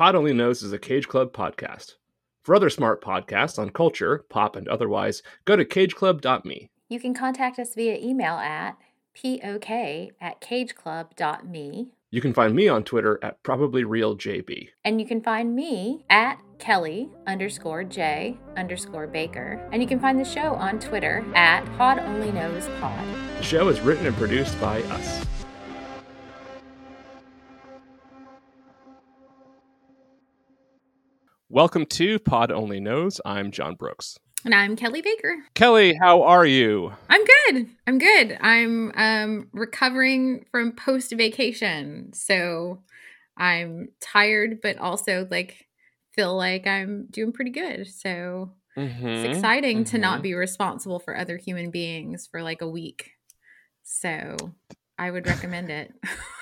Pod Only Knows is a Cage Club podcast. For other smart podcasts on culture, pop, and otherwise, go to cageclub.me. You can contact us via email at pok at cageclub.me. You can find me on Twitter at probablyrealjb. And you can find me at Kelly underscore J underscore Baker. And you can find the show on Twitter at Pod Only Knows Pod. The show is written and produced by us. Welcome to Pod Only Knows. I'm John Brooks. And I'm Kelly Baker. Kelly, how are you? I'm good. I'm good. I'm um, recovering from post vacation. So I'm tired, but also like feel like I'm doing pretty good. So Mm-hmm. it's exciting to not be responsible for other human beings for like a week. So I would recommend it.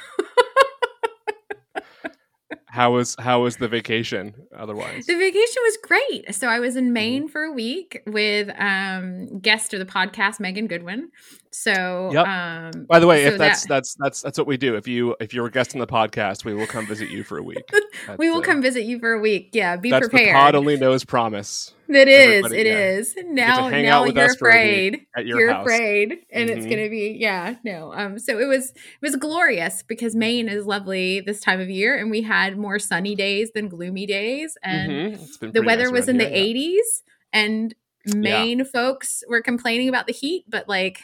How was how was the vacation otherwise? The vacation was great. So I was in Maine for a week with um guest of the podcast Megan Goodwin. So Yep. um By the way, so if that's that- that's that's that's what we do. If you if you're a guest on the podcast, we will come visit you for a week. we will uh, come visit you for a week. Yeah, be prepared. the pod only knows promise It is. It yeah. is. Now, hang now you're us for a week afraid. at your you're house. afraid, and it's Mhm. gonna be yeah. No. Um. So it was it was glorious because Maine is lovely this time of year, and we had more sunny days than gloomy days, and Mhm. The weather nice was in the here, yeah. 80s, and Maine folks were complaining about the heat, but like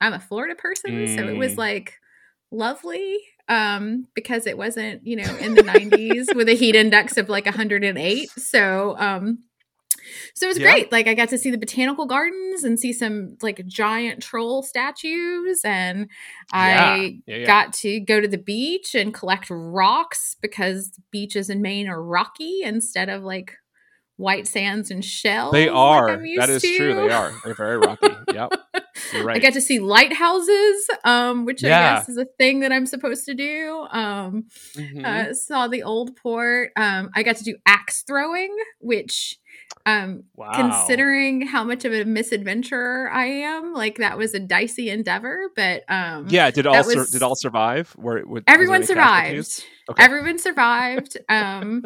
I'm a Florida person, so it was Mm. like lovely. Um, because it wasn't, you know, in the 90s with a heat index of like 108. So, um, so it was Yeah. great. Like I got to see the botanical gardens and see some like giant troll statues and I Yeah, yeah, yeah. got to go to the beach and collect rocks because beaches in Maine are rocky instead of like white sands and shells. They like are. I'm that is true. They are. They're very rocky. yep. You're right. I got to see lighthouses, um, which I guess is a thing that I'm supposed to do. Um, Mhm. uh, saw the old port. Um, I got to do axe throwing, which, um, wow. considering how much of a misadventurer I am, like that was a dicey endeavor. But um, Yeah. Did all sur- was- did all survive? Were, would, everyone survived. Okay. Everyone survived. um,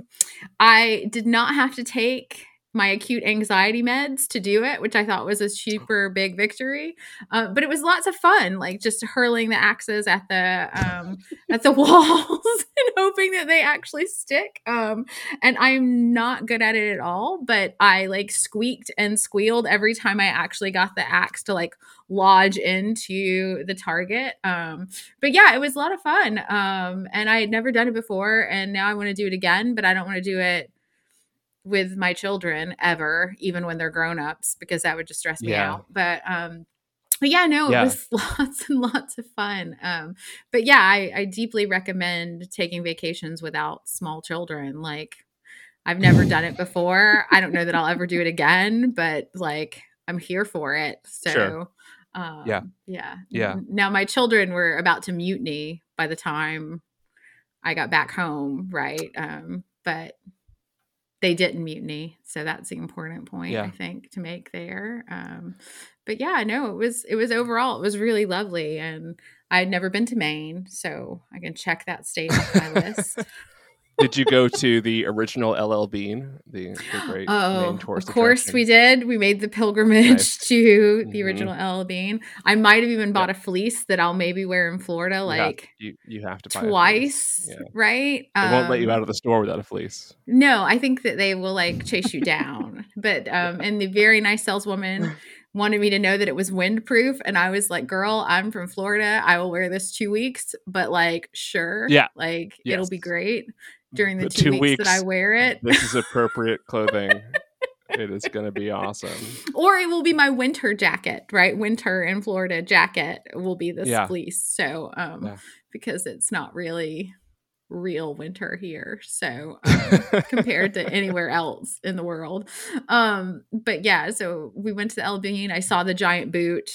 I did not have to take my acute anxiety meds to do it, which I thought was a super big victory. Uh, but it was lots of fun, like just hurling the axes at the um, at the walls and hoping that they actually stick. Um, and I'm not good at it at all, but I like squeaked and squealed every time I actually got the axe to like lodge into the target. Um, but yeah, it was a lot of fun. Um, and I had never done it before, and now I want to do it again, but I don't want to do it with my children ever, even when they're grown ups, because that would just stress me Yeah. out. But um, but yeah, no, Yeah. it was lots and lots of fun. Um, but yeah, I, I deeply recommend taking vacations without small children. Like, I've never done it before. I don't know that I'll ever do it again, but like, I'm here for it. So, Sure. um, Yeah. yeah, Yeah. Now my children were about to mutiny by the time I got back home, right? Um, but they didn't mutiny, so that's the important point Yeah. I think to make there. Um, but yeah, no, it was it was overall it was really lovely, and I had never been to Maine, so I can check that state off my list. Did you go to the original LL Bean, the, the great Oh, of course attraction? we did. We made the pilgrimage Nice. to the Mhm. original LL Bean. I might have even bought a fleece that I'll maybe wear in Florida, You have- like you, you have to buy twice, Yeah. right? They won't let you Um, out of the store without a fleece. No, I think that they will like chase you down. But um and the very nice saleswoman wanted me to know that it was windproof and I was like, "Girl, I'm from Florida. I will wear this 2 weeks, but like sure. Yeah. Like it'll be great during the The 2, two weeks, that I wear it." This is appropriate clothing. it is going to be awesome. or it will be my winter jacket, right? Winter in Florida jacket will be this Yeah. fleece. So um Yeah. because it's not really real winter here. So um, compared to anywhere else in the world. Um, but yeah, so we went to the El Bean. I saw the giant boot,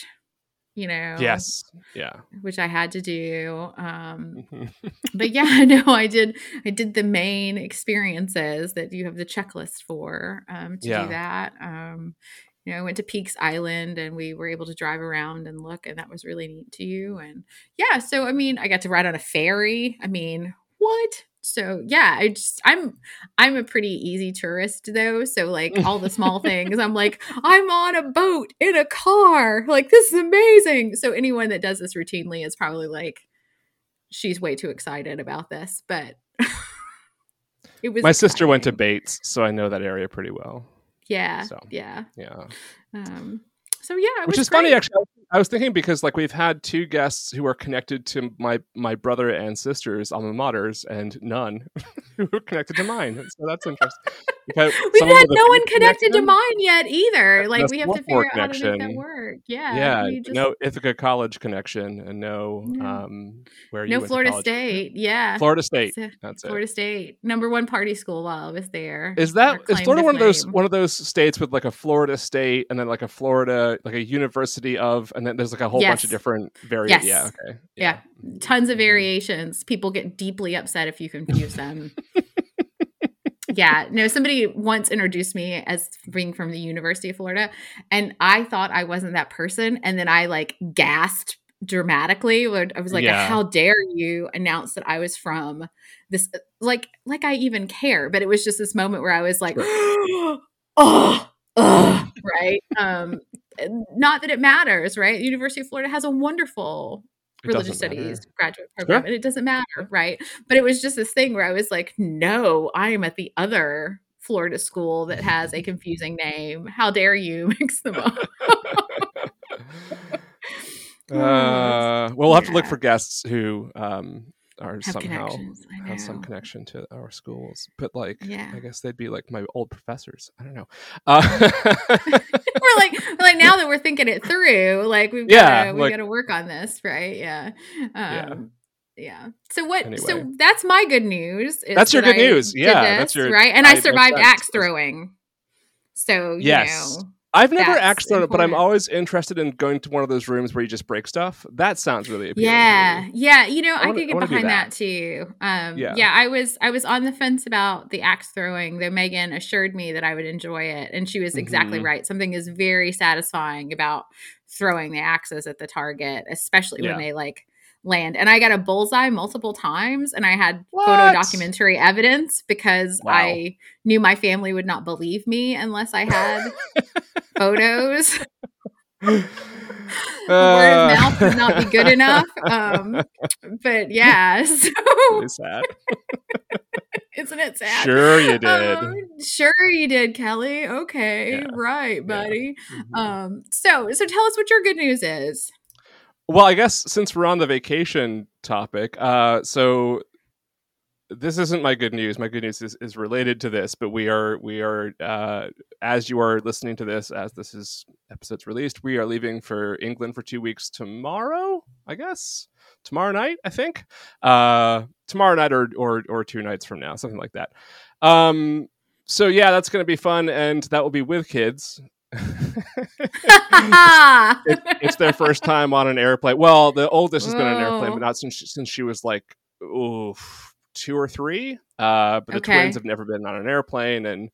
you know, yes. Yeah. which I had to do. Um, but yeah, no, I did. I did the main experiences that you have the checklist for um, to Yeah. do that. Um, you know, I went to Peaks Island and we were able to drive around and look, and that was really neat too. And yeah, so I mean, I got to ride on a ferry. I mean, what? So yeah, I just I'm I'm a pretty easy tourist though. So like all the small things, I'm like, I'm on a boat in a car. Like this is amazing. So anyone that does this routinely is probably like, she's way too excited about this. But it was my sister went to Bates, so I know that area pretty well. Yeah. So, yeah. Yeah. Um so yeah, which is great. funny actually. I was thinking because like we've had two guests who are connected to my my brother and sister's alma maters, and none who are connected to mine. So that's interesting. We've had no one connected to mine yet either. Like we have to figure out connection. how to make that work. Yeah, yeah. Just... No Ithaca College connection, and no um where you no Florida State. Yeah, Florida State. That's Florida it. State, number one party school while I was there. Is that is Florida one of those one of those states with like a Florida State and then like a Florida like a university of and then there's like a whole yes. bunch of different variations. Yes. Yeah. Okay. Yeah. yeah. Tons of mm-hmm. variations. People get deeply upset if you confuse them. yeah. No, somebody once introduced me as being from the University of Florida, and I thought I wasn't that person. And then I like gasped dramatically. I was like, yeah. how dare you announce that I was from this like like I even care. But it was just this moment where I was like, oh, oh, right. Um not that it matters, right? University of Florida has a wonderful religious studies matter. graduate program sure. and it doesn't matter, right? But it was just this thing where I was like, no, I am at the other Florida school that has a confusing name. How dare you mix them up? uh, we'll have to look for guests who um, are have somehow have some connection to our schools. But like, yeah. I guess they'd be like my old professors. I don't know. Uh, we're like, we're like now that we're thinking it through, like we've yeah, got we like, got to work on this, right? Yeah. Um, yeah. Yeah. So what? Anyway. So that's my good news. That's your that good I news. Yeah. This, that's your right. And I, I survived axe throwing. So yes. Know, I've never axe thrown it, but I'm always interested in going to one of those rooms where you just break stuff. That sounds really appealing. Yeah, yeah. You know, I, wanna, I could get behind that. that. too. Um, yeah. yeah, I was I was on the fence about the axe throwing, though Megan assured me that I would enjoy it, and she was exactly mm-hmm. right. Something is very satisfying about throwing the axes at the target, especially yeah. when they like land. And I got a bullseye multiple times and I had what? photo documentary evidence because wow. I knew my family would not believe me unless I had photos. Uh, word of mouth would not be good enough. Um, but yeah, so really sad. Isn't it sad? Sure, you did. Um, sure, you did, Kelly. Okay, yeah. right, buddy. Yeah. Mm-hmm. Um, so, so tell us what your good news is. Well, I guess since we're on the vacation topic, uh, so this isn't my good news. My good news is, is related to this, but we are we are uh, as you are listening to this, as this is episode's released, we are leaving for England for two weeks tomorrow. I guess tomorrow night. I think uh, tomorrow night or or or two nights from now, something like that. Um, so yeah, that's going to be fun, and that will be with kids it, it's their first time on an airplane. Well, the oldest has been on an airplane, but not since she, since she was like oof, two or three. Uh, but the okay. twins have never been on an airplane, and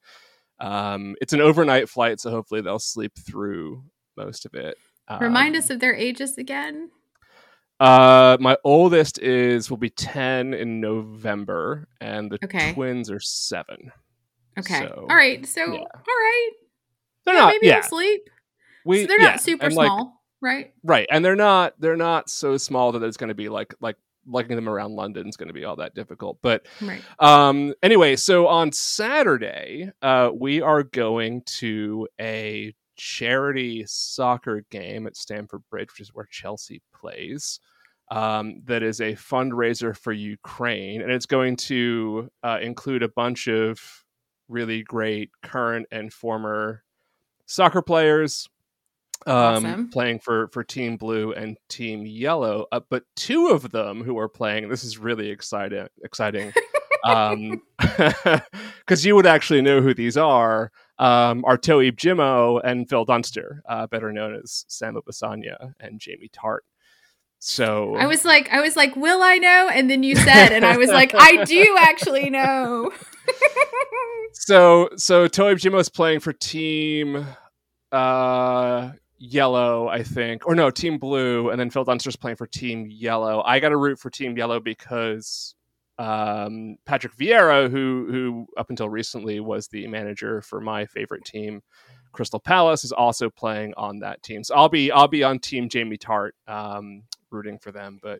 um, it's an overnight flight, so hopefully they'll sleep through most of it. Um, Remind us of their ages again. Uh, my oldest is will be ten in November, and the okay. twins are seven. Okay. So, all right. So yeah. all right. They're yeah, not. Maybe yeah. sleep. We, so they're yeah. not super and small, like, right? Right, and they're not. They're not so small that it's going to be like like lugging them around London is going to be all that difficult. But right. um, anyway, so on Saturday, uh, we are going to a charity soccer game at Stamford Bridge, which is where Chelsea plays. Um, that is a fundraiser for Ukraine, and it's going to uh, include a bunch of really great current and former soccer players um, awesome. playing for for Team Blue and Team Yellow. Uh, but two of them who are playing, this is really exciting. Exciting. um, because you would actually know who these are. Um, are Toheeb Jimoh and Phil Dunster, uh, better known as Sam Obisanya and Jamie Tartt So I was like, I was like, will I know? And then you said, and I was like, I do actually know. so so Toheeb Jimoh is playing for Team uh, Yellow, I think, or no, Team Blue, and then Phil Dunster's playing for Team Yellow. I got to root for Team Yellow because um, Patrick Vieira, who who up until recently was the manager for my favorite team, Crystal Palace, is also playing on that team. So I'll be I'll be on Team Jamie Tartt, um, rooting for them. But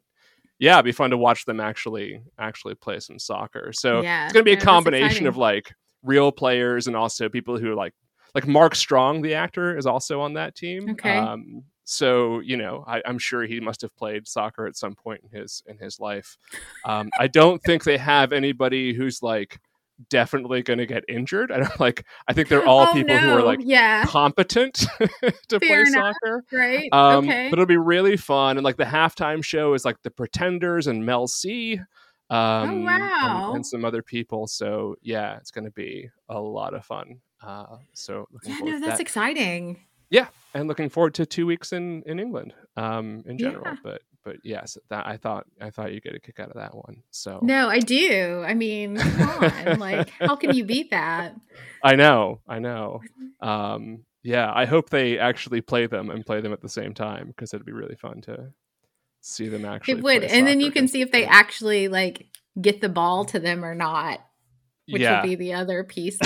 yeah, it'd be fun to watch them actually actually play some soccer. So yeah, it's going to be a combination of like real players and also people who like like Mark Strong, the actor, is also on that team. Okay. Um, so you know, I, am sure he must have played soccer at some point in his in his life. Um, I don't think they have anybody who's like definitely going to get injured. I don't like. I think they're all oh, people no. who are like yeah. competent to Fair play enough. soccer. Right. Um, okay. But it'll be really fun. And like the halftime show is like the Pretenders and Mel C. Oh, um, oh wow! And, and, some other people. So yeah, it's going to be a lot of fun. Uh, so yeah, no, that's that. exciting. Yeah, and looking forward to two weeks in in England um, in general. Yeah. But but yes, that I thought I thought you'd get a kick out of that one. So no, I do. I mean, come on, like how can you beat that? I know, I know. Um, yeah, I hope they actually play them and play them at the same time because it'd be really fun to see them actually. It would, and then you can see if they actually like get the ball to them or not which yeah. would be the other piece.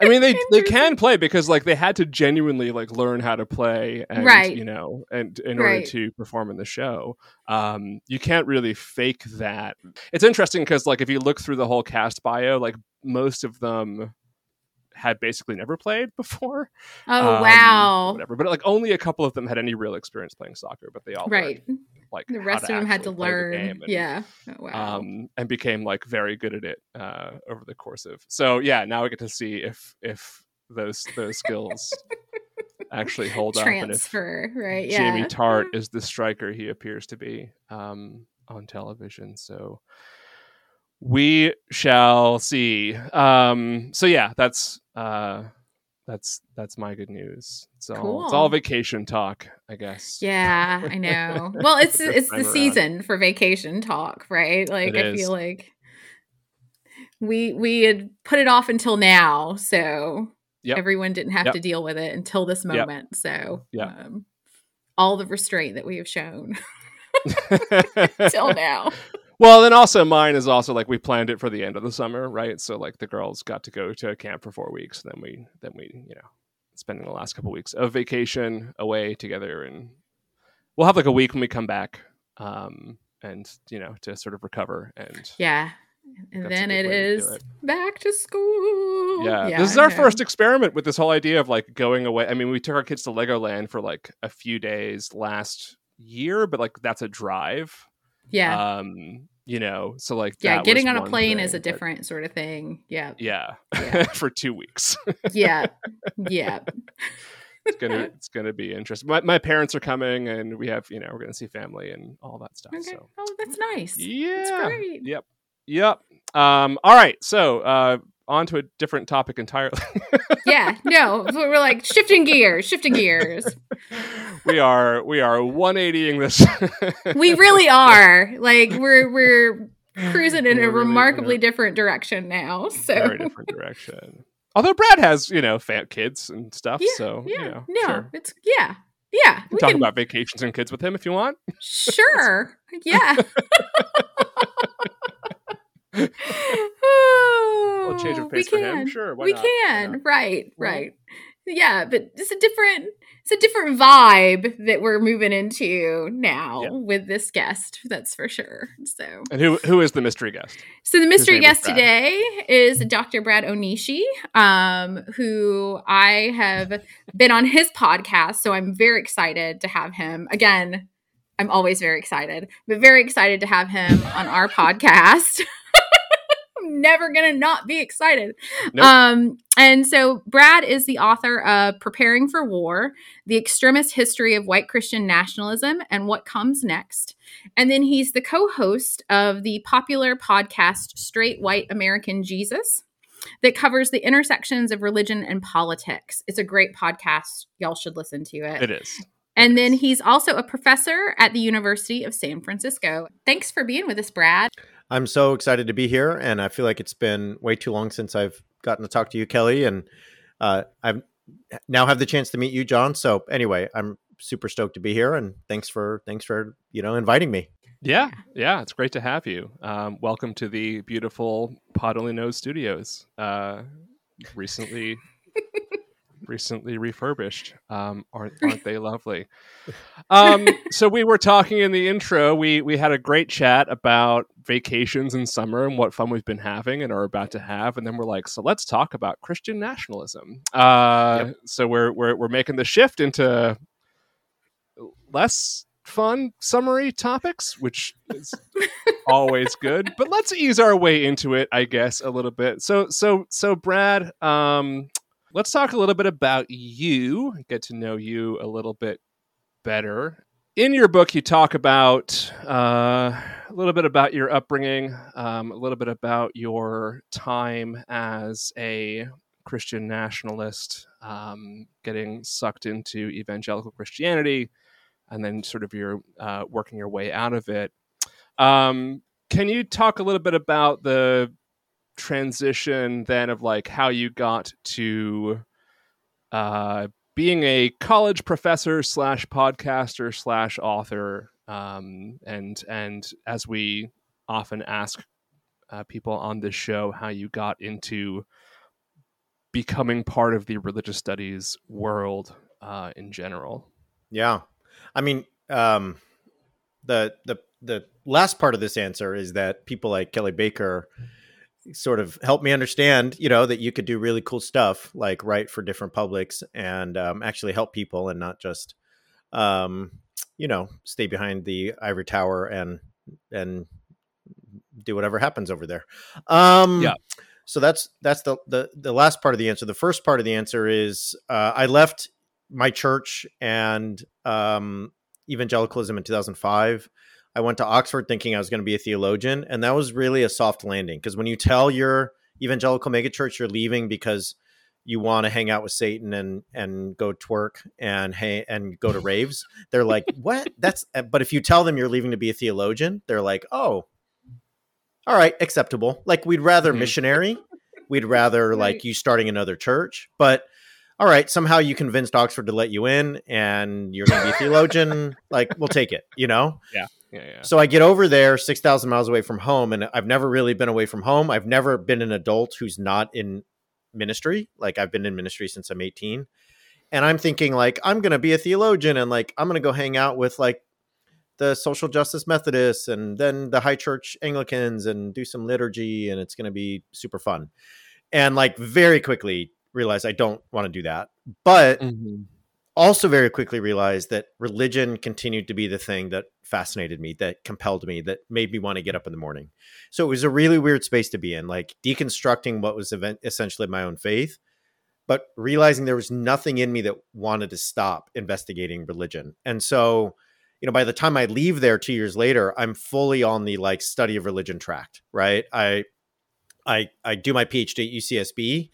I mean, they they can play because like they had to genuinely like learn how to play, and right. you know, and in order right. to perform in the show, um, you can't really fake that. It's interesting because like if you look through the whole cast bio, like most of them had basically never played before. Oh um, wow! Whatever, but like only a couple of them had any real experience playing soccer, but they all right. Learned, like the rest of them had to learn. And, yeah. Oh, wow. Um, and became like very good at it uh, over the course of. So yeah, now we get to see if if those those skills actually hold Transfer, up. Transfer, right? Yeah. Jamie Tartt is the striker he appears to be um, on television. So we shall see. Um, so yeah, that's uh, that's that's my good news. It's all cool. it's all vacation talk, I guess. Yeah, I know. well, it's it's the season for vacation talk, right? Like I feel like we we had put it off until now, so yep. everyone didn't have yep. to deal with it until this moment. Yep. So yeah. Um, all the restraint that we have shown till now. Well, then also mine is also like we planned it for the end of the summer, right? So like the girls got to go to camp for four weeks, then we then we you know spending the last couple of weeks of vacation away together, and we'll have like a week when we come back, um, and you know to sort of recover and yeah. And then it is it. back to school. Yeah. yeah this is our first experiment with this whole idea of like going away. I mean, we took our kids to Legoland for like a few days last year, but like that's a drive. Yeah. Um, you know so like yeah getting on a plane is a different that, sort of thing. Yeah yeah, yeah. for two weeks. Yeah. Yeah. It's gonna it's gonna be interesting my, my parents are coming and we have you know we're gonna see family and all that stuff okay. so. Oh that's nice. Yeah. that's great. Yep. Yep. Um all right so uh on to a different topic entirely. yeah, no, we're like shifting gears, shifting gears. we are we are 180ing this. we really are. Like we're we're cruising in we're a really remarkably different direction now. So very different direction. Although Brad has, you know, fat kids and stuff, yeah, so yeah, you know, no, sure. it's yeah, yeah. We, we talk can... about vacations and kids with him if you want. Sure, yeah we'll change of pace we for him. Sure, we not? can. Right, right. Yeah, but it's a different it's a different vibe that we're moving into now yeah. with this guest. That's for sure. So, and who who is the mystery guest? So the mystery guest today is Dr. Brad Onishi, um, who I have been on his podcast. So I'm very excited to have him again. I'm always very excited, but very excited to have him on our podcast. never gonna not be excited. Nope. Um, and so Brad is the author of Preparing for War, The Extremist History of White Christian Nationalism and What Comes Next. And then he's the co-host of the popular podcast Straight White American Jesus that covers the intersections of religion and politics. It's a great podcast. Y'all should listen to it. It is. And then he's also a professor at the University of San Francisco. Thanks for being with us, Brad. I'm so excited to be here, and I feel like it's been way too long since I've gotten to talk to you, Kelly, and uh, I've now have the chance to meet you, John. So anyway, I'm super stoked to be here, and thanks for thanks for you know inviting me. Yeah, yeah, it's great to have you. Um, welcome to the beautiful Pod Only Knows Studios. Uh, recently, recently refurbished. Um, aren't aren't they lovely? Um, so we were talking in the intro. We we had a great chat about vacations in summer and what fun we've been having and are about to have, and then we're like, so let's talk about Christian nationalism. Uh, yep. So we're we're we're making the shift into less fun summary topics, which is always good. But let's ease our way into it, I guess, a little bit. So, so, so, Brad, um, let's talk a little bit about you. Get to know you a little bit better. In your book, you talk about uh, a little bit about your upbringing, um, a little bit about your time as a Christian nationalist, um, getting sucked into evangelical Christianity, and then sort of you're uh, working your way out of it. Um, can you talk a little bit about the transition then of like how you got to uh, being a college professor slash podcaster slash author, um, and and as we often ask uh, people on this show, how you got into becoming part of the religious studies world uh, in general. Yeah, I mean, um, the the the last part of this answer is that people like Kelly Baker sort of helped me understand, you know, that you could do really cool stuff like write for different publics and um, actually help people and not just, um, you know, stay behind the ivory tower and and do whatever happens over there. Um, yeah. So that's that's the, the the last part of the answer. The first part of the answer is uh, I left my church and um, evangelicalism in 2005. I went to Oxford thinking I was going to be a theologian, and that was really a soft landing because when you tell your evangelical megachurch you're leaving because you want to hang out with Satan and and go twerk and hey and go to raves, they're like, "What? That's." Uh, but if you tell them you're leaving to be a theologian, they're like, "Oh, all right, acceptable." Like we'd rather mm-hmm. missionary, we'd rather right. like you starting another church, but all right, somehow you convinced Oxford to let you in and you're going to be a theologian. like, we'll take it, you know? Yeah. Yeah, yeah. So I get over there 6,000 miles away from home, and I've never really been away from home. I've never been an adult who's not in ministry. Like, I've been in ministry since I'm 18. And I'm thinking, like, I'm going to be a theologian and, like, I'm going to go hang out with, like, the social justice Methodists and then the high church Anglicans and do some liturgy, and it's going to be super fun. And, like, very quickly, realize I don't want to do that. But mm-hmm. Also very quickly realized that religion continued to be the thing that fascinated me, that compelled me, that made me want to get up in the morning. So it was a really weird space to be in, like deconstructing what was event- essentially my own faith, but realizing there was nothing in me that wanted to stop investigating religion. And so, you know, by the time I leave there 2 years later, I'm fully on the like study of religion tract, right? I I I do my PhD at UCSB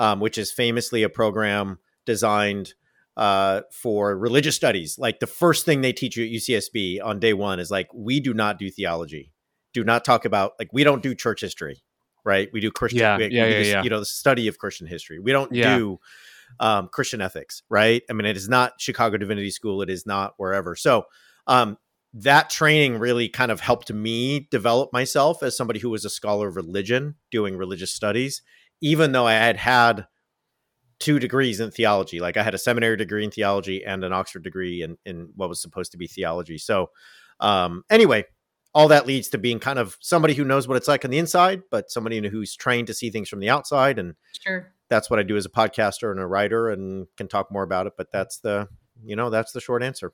um, which is famously a program designed uh, for religious studies. Like the first thing they teach you at UCSB on day one is like, we do not do theology. Do not talk about like we don't do church history, right? We do Christian, yeah, we, yeah, we yeah, do, yeah, you know, the study of Christian history. We don't yeah. do um, Christian ethics, right? I mean, it is not Chicago Divinity School. It is not wherever. So um, that training really kind of helped me develop myself as somebody who was a scholar of religion, doing religious studies even though I had had two degrees in theology. Like I had a seminary degree in theology and an Oxford degree in, in what was supposed to be theology. So, um, anyway, all that leads to being kind of somebody who knows what it's like on the inside, but somebody who's trained to see things from the outside. And sure. that's what I do as a podcaster and a writer and can talk more about it. But that's the, you know, that's the short answer.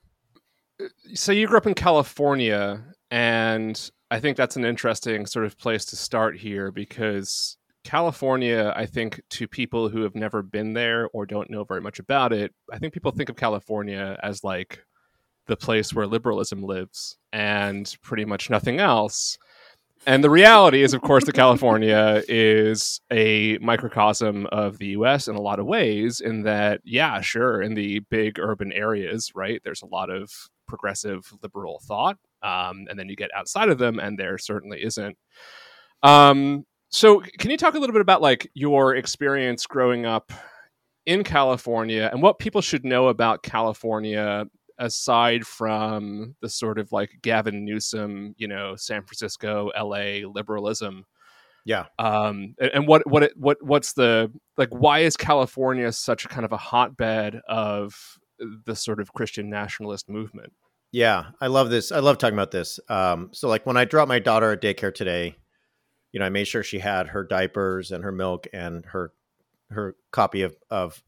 So you grew up in California and I think that's an interesting sort of place to start here because California, I think to people who have never been there or don't know very much about it, I think people think of California as like the place where liberalism lives and pretty much nothing else. And the reality is, of course, that California is a microcosm of the US in a lot of ways, in that, yeah, sure, in the big urban areas, right, there's a lot of progressive liberal thought. Um, and then you get outside of them, and there certainly isn't. Um, so, can you talk a little bit about like your experience growing up in California and what people should know about California aside from the sort of like Gavin Newsom, you know, San Francisco, L.A. liberalism. Yeah. Um, and what what it, what what's the like? Why is California such a kind of a hotbed of the sort of Christian nationalist movement? Yeah, I love this. I love talking about this. Um, so like when I dropped my daughter at daycare today, you know, I made sure she had her diapers and her milk and her her copy of of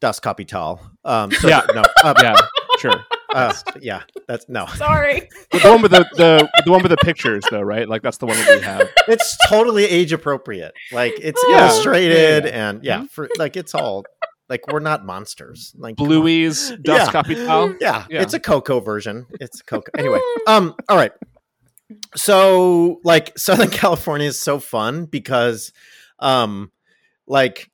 Das Kapital. Um, so, yeah, no, uh, yeah, sure. Uh, yeah, that's no. Sorry. the one with the, the the one with the pictures, though, right? Like that's the one that we have. It's totally age appropriate. Like it's yeah. illustrated yeah, yeah. and yeah, mm-hmm. for like it's all like we're not monsters. Like Bluey's Das Kapital. Yeah, yeah, it's a Coco version. It's Coco. Anyway, um, all right. So like Southern California is so fun because, um, like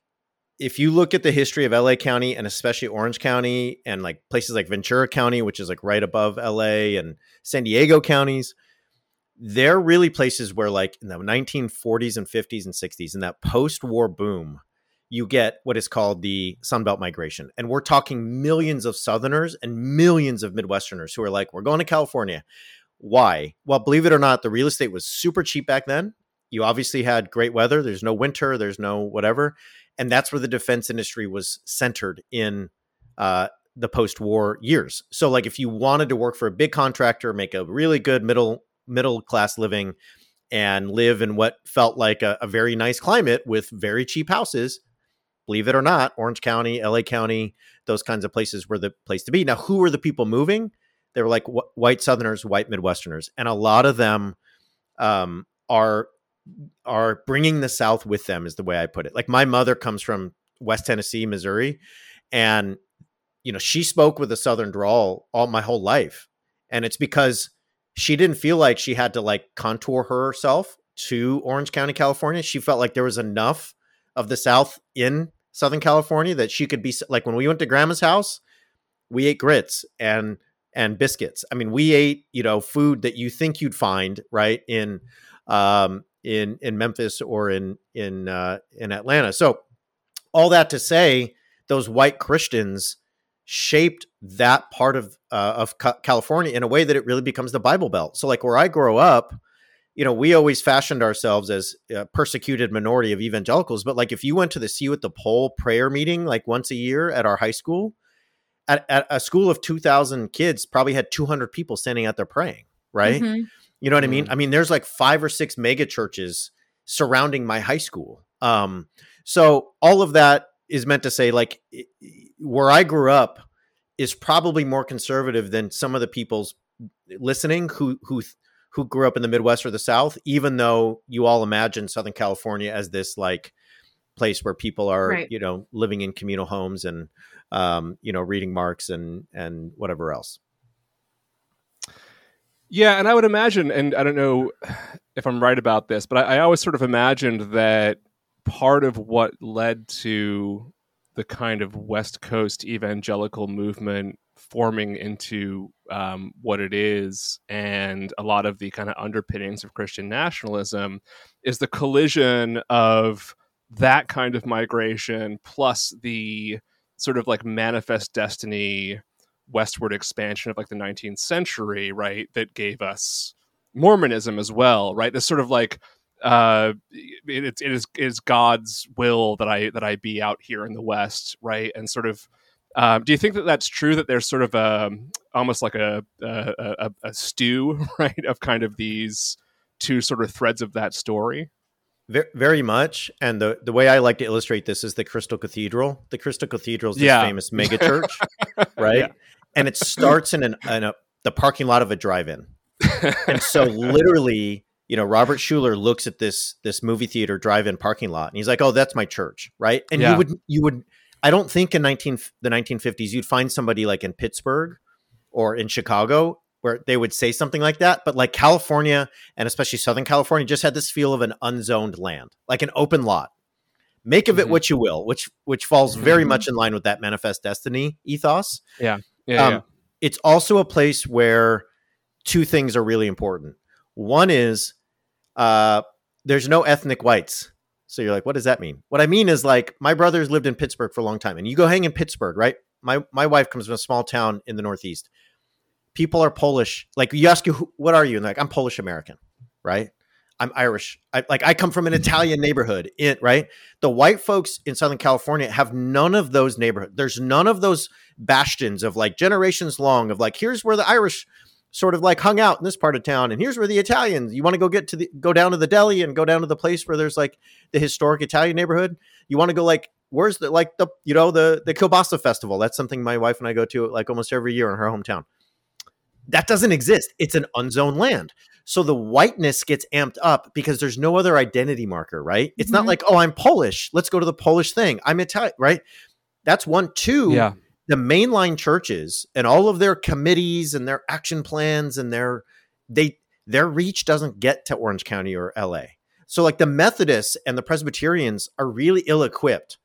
if you look at the history of LA County and especially Orange County and like places like Ventura County, which is like right above LA and San Diego counties, they're really places where like in the 1940s and 50s and 60s in that post-war boom, you get what is called the Sunbelt migration. And we're talking millions of Southerners and millions of Midwesterners who are like, we're going to California. Why? Well, believe it or not, the real estate was super cheap back then. You obviously had great weather. There's no winter, there's no whatever and that's where the defense industry was centered in uh, the post-war years. So, like, if you wanted to work for a big contractor, make a really good middle middle class living, and live in what felt like a, a very nice climate with very cheap houses, believe it or not, Orange County, LA County, those kinds of places were the place to be. Now, who were the people moving? They were like wh- white Southerners, white Midwesterners, and a lot of them um, are are bringing the South with them, is the way I put it. Like my mother comes from West Tennessee, Missouri, and you know she spoke with a Southern drawl all my whole life, and it's because she didn't feel like she had to like contour herself to Orange County, California. She felt like there was enough of the South in Southern California that she could be like when we went to grandma's house, we ate grits and and biscuits. I mean, we ate, you know, food that you think you'd find right in um in in Memphis or in in uh, in Atlanta. So all that to say, those white Christians shaped that part of uh, of California in a way that it really becomes the Bible Belt. So like where I grow up, you know, we always fashioned ourselves as a persecuted minority of evangelicals. But like if you went to the See You at the Pole prayer meeting like once a year at our high school, at, at a school of two thousand kids, probably had two hundred people standing out there praying. Right. Mm-hmm you know what mm. I mean? Mm-hmm. I mean, there's like five or six mega churches surrounding my high school. Um, so all of that is meant to say, like, where I grew up is probably more conservative than some of the people's listening who who who grew up in the Midwest or the South. Even though you all imagine Southern California as this like place where people are, right. you know, living in communal homes and um, you know, reading Marx and and whatever else. Yeah, and I would imagine, and I don't know if I'm right about this, but I, I always sort of imagined that part of what led to the kind of West Coast evangelical movement forming into um, what it is, and a lot of the kind of underpinnings of Christian nationalism is the collision of that kind of migration plus the sort of like manifest destiny westward expansion of like the 19th century, right? That gave us Mormonism as well, right? This sort of like uh, it, it is it is God's will that I that I be out here in the West, right? And sort of, um, do you think that that's true? That there's sort of a um, almost like a a, a a stew, right, of kind of these two sort of threads of that story. Very much, and the the way I like to illustrate this is the Crystal Cathedral. The Crystal Cathedral is this yeah. famous megachurch, right? Yeah and it starts in, an, in a, the parking lot of a drive-in. and so literally, you know, Robert Schuller looks at this this movie theater drive-in parking lot and he's like, "Oh, that's my church." Right? And yeah. you would you would I don't think in 19 the 1950s you'd find somebody like in Pittsburgh or in Chicago where they would say something like that, but like California and especially Southern California just had this feel of an unzoned land, like an open lot. Make of it mm-hmm. what you will, which which falls very mm-hmm. much in line with that manifest destiny ethos. Yeah. Yeah, um, yeah. It's also a place where two things are really important. One is uh, there's no ethnic whites. So you're like, what does that mean? What I mean is like my brothers lived in Pittsburgh for a long time, and you go hang in Pittsburgh, right? My my wife comes from a small town in the Northeast. People are Polish. Like you ask you, what are you? And like, I'm Polish American, right? I'm Irish. I, like I come from an Italian neighborhood, it right. The white folks in Southern California have none of those neighborhoods. There's none of those bastions of like generations long of like here's where the Irish sort of like hung out in this part of town, and here's where the Italians. You want to go get to the go down to the deli and go down to the place where there's like the historic Italian neighborhood. You want to go like where's the like the you know the the Kielbasa festival? That's something my wife and I go to like almost every year in her hometown. That doesn't exist. It's an unzoned land. So the whiteness gets amped up because there's no other identity marker, right? It's mm-hmm. not like, oh, I'm Polish. Let's go to the Polish thing. I'm Italian, right? That's one. Two, yeah. the mainline churches and all of their committees and their action plans and their they their reach doesn't get to Orange County or LA. So like the Methodists and the Presbyterians are really ill equipped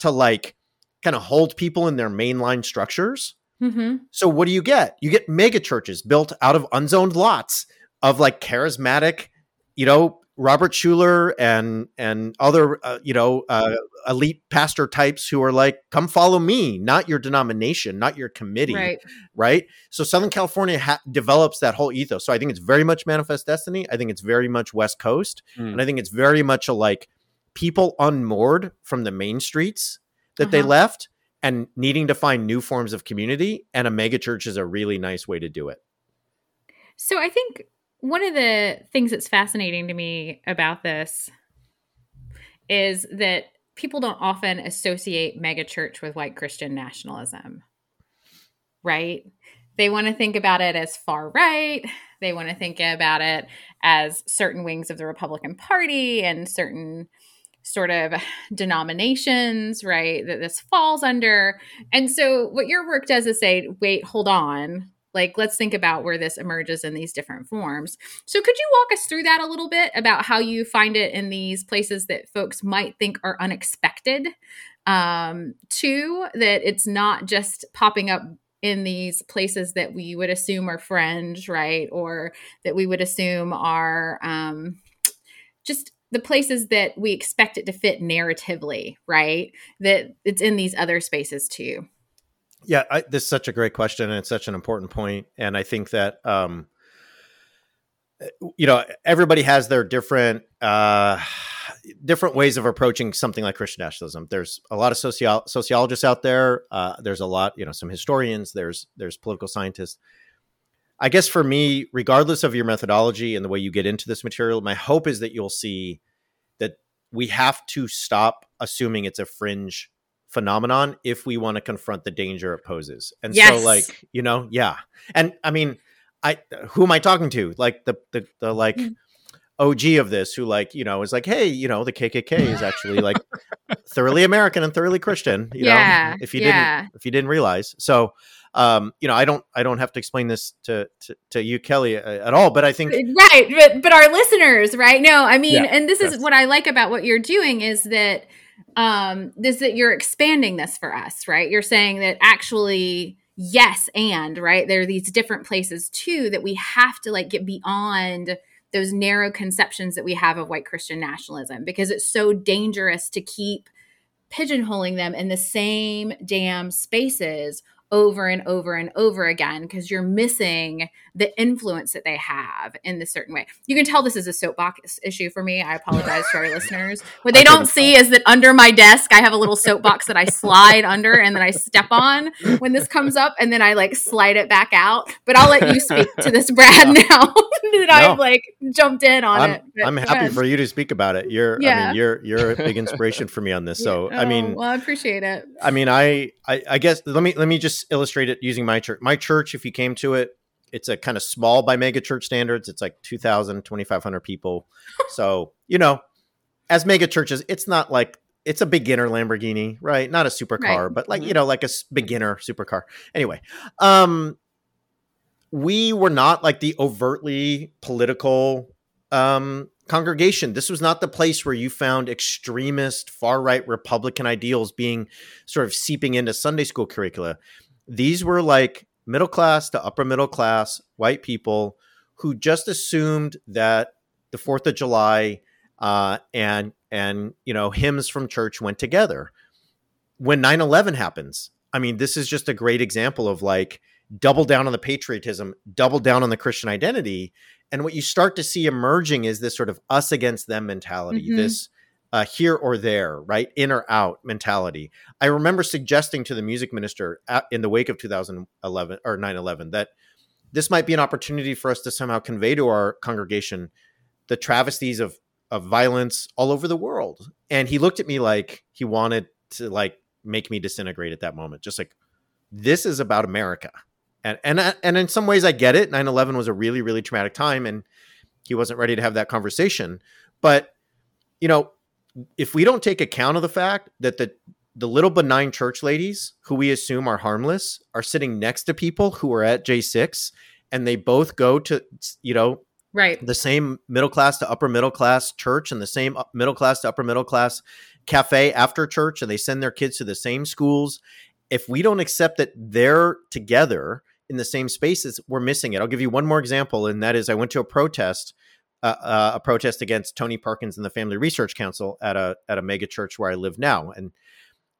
to like kind of hold people in their mainline structures. Mm-hmm. So what do you get? You get mega churches built out of unzoned lots of like charismatic, you know, Robert Schuller and and other uh, you know uh, elite pastor types who are like, come follow me, not your denomination, not your committee, right? right? So Southern California ha- develops that whole ethos. So I think it's very much Manifest Destiny. I think it's very much West Coast, mm. and I think it's very much a like people unmoored from the main streets that uh-huh. they left and needing to find new forms of community. And a megachurch is a really nice way to do it. So I think one of the things that's fascinating to me about this is that people don't often associate megachurch with white Christian nationalism, right? They want to think about it as far right. They want to think about it as certain wings of the Republican Party and certain sort of denominations, right? That this falls under. And so, what your work does is say, wait, hold on. Like, let's think about where this emerges in these different forms. So, could you walk us through that a little bit about how you find it in these places that folks might think are unexpected? Um, two, that it's not just popping up in these places that we would assume are fringe, right? Or that we would assume are um, just the places that we expect it to fit narratively, right? That it's in these other spaces too. Yeah, I, this is such a great question, and it's such an important point. And I think that um, you know everybody has their different uh, different ways of approaching something like Christian nationalism. There's a lot of socio- sociologists out there. Uh, there's a lot, you know, some historians. There's there's political scientists. I guess for me, regardless of your methodology and the way you get into this material, my hope is that you'll see that we have to stop assuming it's a fringe phenomenon if we want to confront the danger it poses. And yes. so like, you know, yeah. And I mean, I who am I talking to? Like the the the like mm. OG of this who like, you know, is like, hey, you know, the KKK is actually like thoroughly American and thoroughly Christian, you yeah, know, if you yeah. didn't if you didn't realize. So um, you know, I don't, I don't have to explain this to, to, to you, Kelly, uh, at all. But I think, right, but but our listeners, right? No, I mean, yeah, and this is what I like about what you're doing is that um this that you're expanding this for us right you're saying that actually yes and right there are these different places too that we have to like get beyond those narrow conceptions that we have of white christian nationalism because it's so dangerous to keep pigeonholing them in the same damn spaces over and over and over again because you're missing the influence that they have in this certain way. You can tell this is a soapbox issue for me. I apologize to our listeners. What they don't see is that under my desk, I have a little soapbox that I slide under and then I step on when this comes up and then I like slide it back out. But I'll let you speak to this, Brad, now that no. I've like jumped in on I'm, it. But I'm happy for you to speak about it. You're, yeah. I mean, you're, you're a big inspiration for me on this. So, yeah. oh, I mean, oh, well, I appreciate it. I mean, I, I, I guess let me, let me just illustrate it using my church. My church, if you came to it, it's a kind of small by mega church standards. It's like 2,000, 2,500 people. so, you know, as mega churches, it's not like it's a beginner Lamborghini, right? Not a supercar, right. but like, mm-hmm. you know, like a beginner supercar. Anyway, um, we were not like the overtly political um, congregation. This was not the place where you found extremist far right Republican ideals being sort of seeping into Sunday school curricula. These were like middle class to upper middle class white people who just assumed that the Fourth of July uh, and and you know hymns from church went together. When 9-11 happens, I mean, this is just a great example of like double down on the patriotism, double down on the Christian identity. And what you start to see emerging is this sort of us against them mentality, mm-hmm. this uh, here or there, right? In or out mentality. I remember suggesting to the music minister at, in the wake of 2011 or 9 11 that this might be an opportunity for us to somehow convey to our congregation the travesties of, of violence all over the world. And he looked at me like he wanted to like make me disintegrate at that moment. Just like, this is about America and and uh, and in some ways I get it. 9/11 was a really really traumatic time and he wasn't ready to have that conversation. But you know, if we don't take account of the fact that the the little benign church ladies who we assume are harmless are sitting next to people who are at J6 and they both go to you know right the same middle class to upper middle class church and the same middle class to upper middle class cafe after church and they send their kids to the same schools if we don't accept that they're together in the same spaces, we're missing it. I'll give you one more example, and that is I went to a protest, uh, uh, a protest against Tony Perkins and the Family Research Council at a at a mega church where I live now, and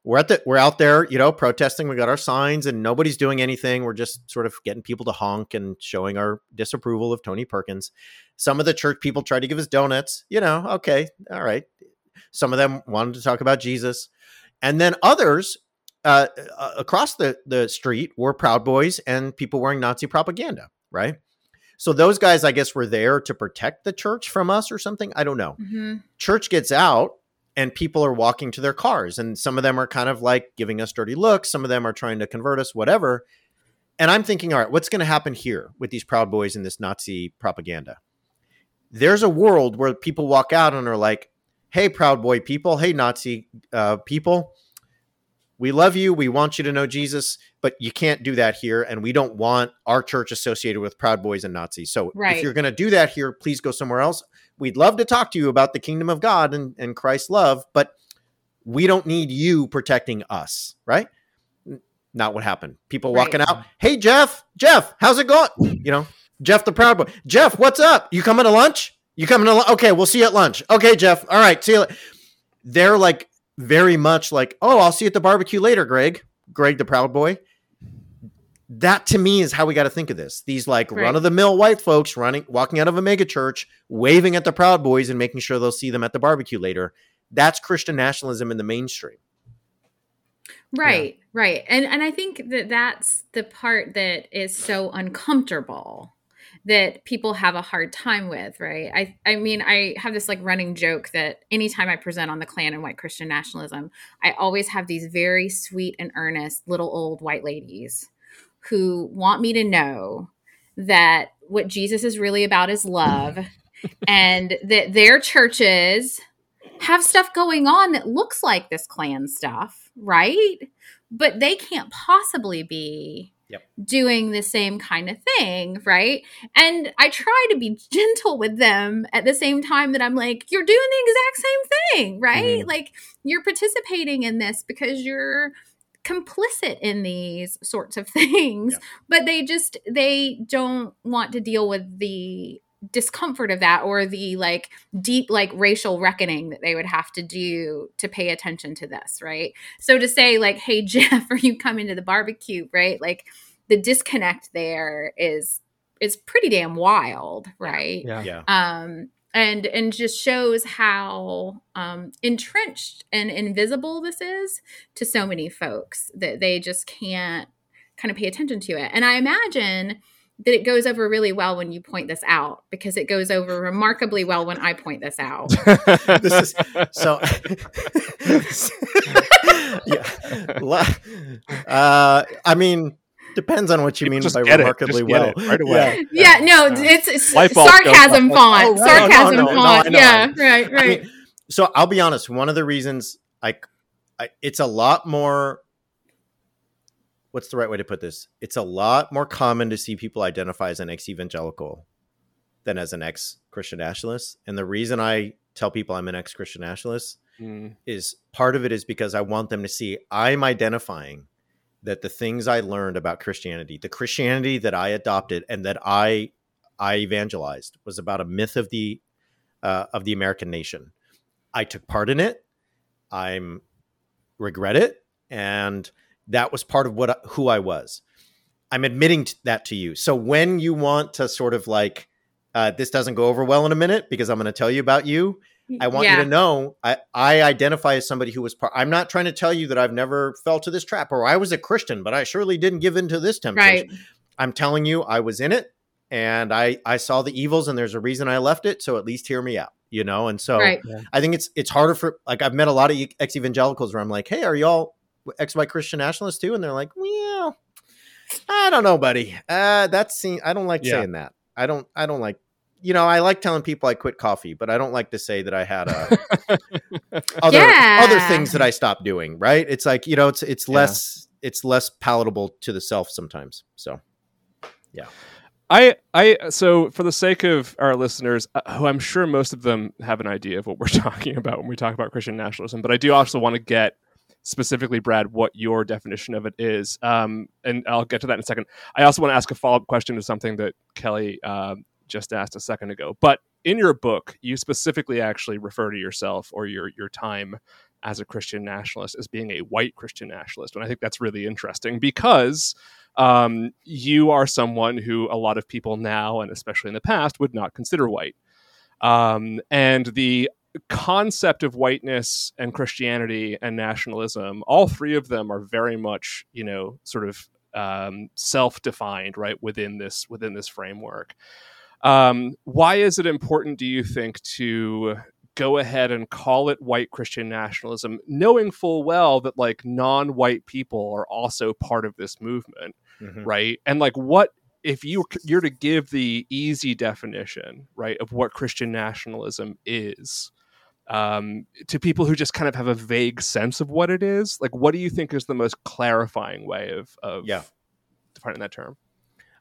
we're at the we're out there, you know, protesting. We got our signs, and nobody's doing anything. We're just sort of getting people to honk and showing our disapproval of Tony Perkins. Some of the church people tried to give us donuts. You know, okay, all right. Some of them wanted to talk about Jesus, and then others uh, uh, across the, the street were Proud Boys and people wearing Nazi propaganda, right? So those guys, I guess, were there to protect the church from us or something. I don't know. Mm-hmm. Church gets out and people are walking to their cars, and some of them are kind of like giving us dirty looks. Some of them are trying to convert us, whatever. And I'm thinking, all right, what's going to happen here with these Proud Boys and this Nazi propaganda? There's a world where people walk out and are like, hey, Proud Boy people, hey, Nazi uh, people, we love you. We want you to know Jesus, but you can't do that here. And we don't want our church associated with Proud Boys and Nazis. So right. if you're going to do that here, please go somewhere else. We'd love to talk to you about the kingdom of God and, and Christ's love, but we don't need you protecting us, right? Not what happened. People right. walking out. Hey, Jeff, Jeff, how's it going? You know, Jeff the Proud Boy. Jeff, what's up? You coming to lunch? You coming to lunch? Okay, we'll see you at lunch. Okay, Jeff. All right, see you. They're like very much like, oh, I'll see you at the barbecue later, Greg. Greg, the proud boy. That to me is how we got to think of this. These like right. run of the mill white folks running, walking out of a mega church, waving at the proud boys and making sure they'll see them at the barbecue later. That's Christian nationalism in the mainstream. Right, yeah. right. And and I think that that's the part that is so uncomfortable that people have a hard time with, right? I I mean, I have this like running joke that anytime I present on the Klan and white Christian nationalism, I always have these very sweet and earnest little old white ladies who want me to know that what Jesus is really about is love and that their churches have stuff going on that looks like this Klan stuff, right? But they can't possibly be yep. doing the same kind of thing, right? And I try to be gentle with them at the same time that I'm like, you're doing the exact same thing, right? Mm-hmm. Like you're participating in this because you're complicit in these sorts of things yeah. but they just they don't want to deal with the discomfort of that or the like deep like racial reckoning that they would have to do to pay attention to this right? So to say like hey jeff are you coming to the barbecue? right? Like the disconnect there is is pretty damn wild right? Yeah, yeah. um and and just shows how um, entrenched and invisible this is to so many folks that they just can't kind of pay attention to it. And i imagine that it goes over really well when you point this out because it goes over remarkably well when I point this out. this is so. yeah, uh, I mean, depends on what you mean by remarkably well. right away. Yeah, yeah no, it's, it's sarcasm font. Oh, right. Sarcasm no, no, no, font. yeah, right, right. I mean, so I'll be honest. One of the reasons I, I, it's a lot more what's the right way to put this? It's a lot more common to see people identify as an ex evangelical than as an ex Christian nationalist. And the reason I tell people I'm an ex Christian nationalist mm. is part of it is because I want them to see I'm identifying that the things I learned about Christianity, the Christianity that I adopted and that I I evangelized was about a myth of the uh, of the American nation. I took part in it. I'm regret it and that was part of what who I was. I'm admitting that to you. So when you want to sort of like, uh, this doesn't go over well in a minute because I'm going to tell you about you. I want yeah. you to know I, I identify as somebody who was part. I'm not trying to tell you that I've never fell to this trap or I was a Christian, but I surely didn't give in to this temptation. Right. I'm telling you, I was in it and I I saw the evils and there's a reason I left it. So at least hear me out, you know. And so right. I think it's it's harder for like I've met a lot of ex evangelicals where I'm like, hey, are y'all ex white Christian nationalists too? And they're like, well, I don't know, buddy. Uh, that's I don't like yeah. saying that. I don't I don't like you know, I like telling people I quit coffee, but I don't like to say that I had uh, other yeah. other things that I stopped doing. Right? It's like you know, it's it's yeah. less it's less palatable to the self sometimes. So, yeah. I I so for the sake of our listeners, uh, who I'm sure most of them have an idea of what we're talking about when we talk about Christian nationalism, but I do also want to get specifically, Brad, what your definition of it is, um, and I'll get to that in a second. I also want to ask a follow up question to something that Kelly uh, just asked a second ago. But in your book, you specifically actually refer to yourself or your your time as a Christian nationalist as being a white Christian nationalist, and I think that's really interesting because um, you are someone who a lot of people now, and especially in the past, would not consider white. Um, and the concept of whiteness and Christianity and nationalism, all three of them are very much, you know, sort of um, self-defined, right within this within this framework. Um, why is it important, do you think, to go ahead and call it white Christian nationalism, knowing full well that like non-white people are also part of this movement, mm-hmm. right? And like, what if you you're to give the easy definition, right, of what Christian nationalism is? Um, to people who just kind of have a vague sense of what it is, like, what do you think is the most clarifying way of, of yeah. defining that term?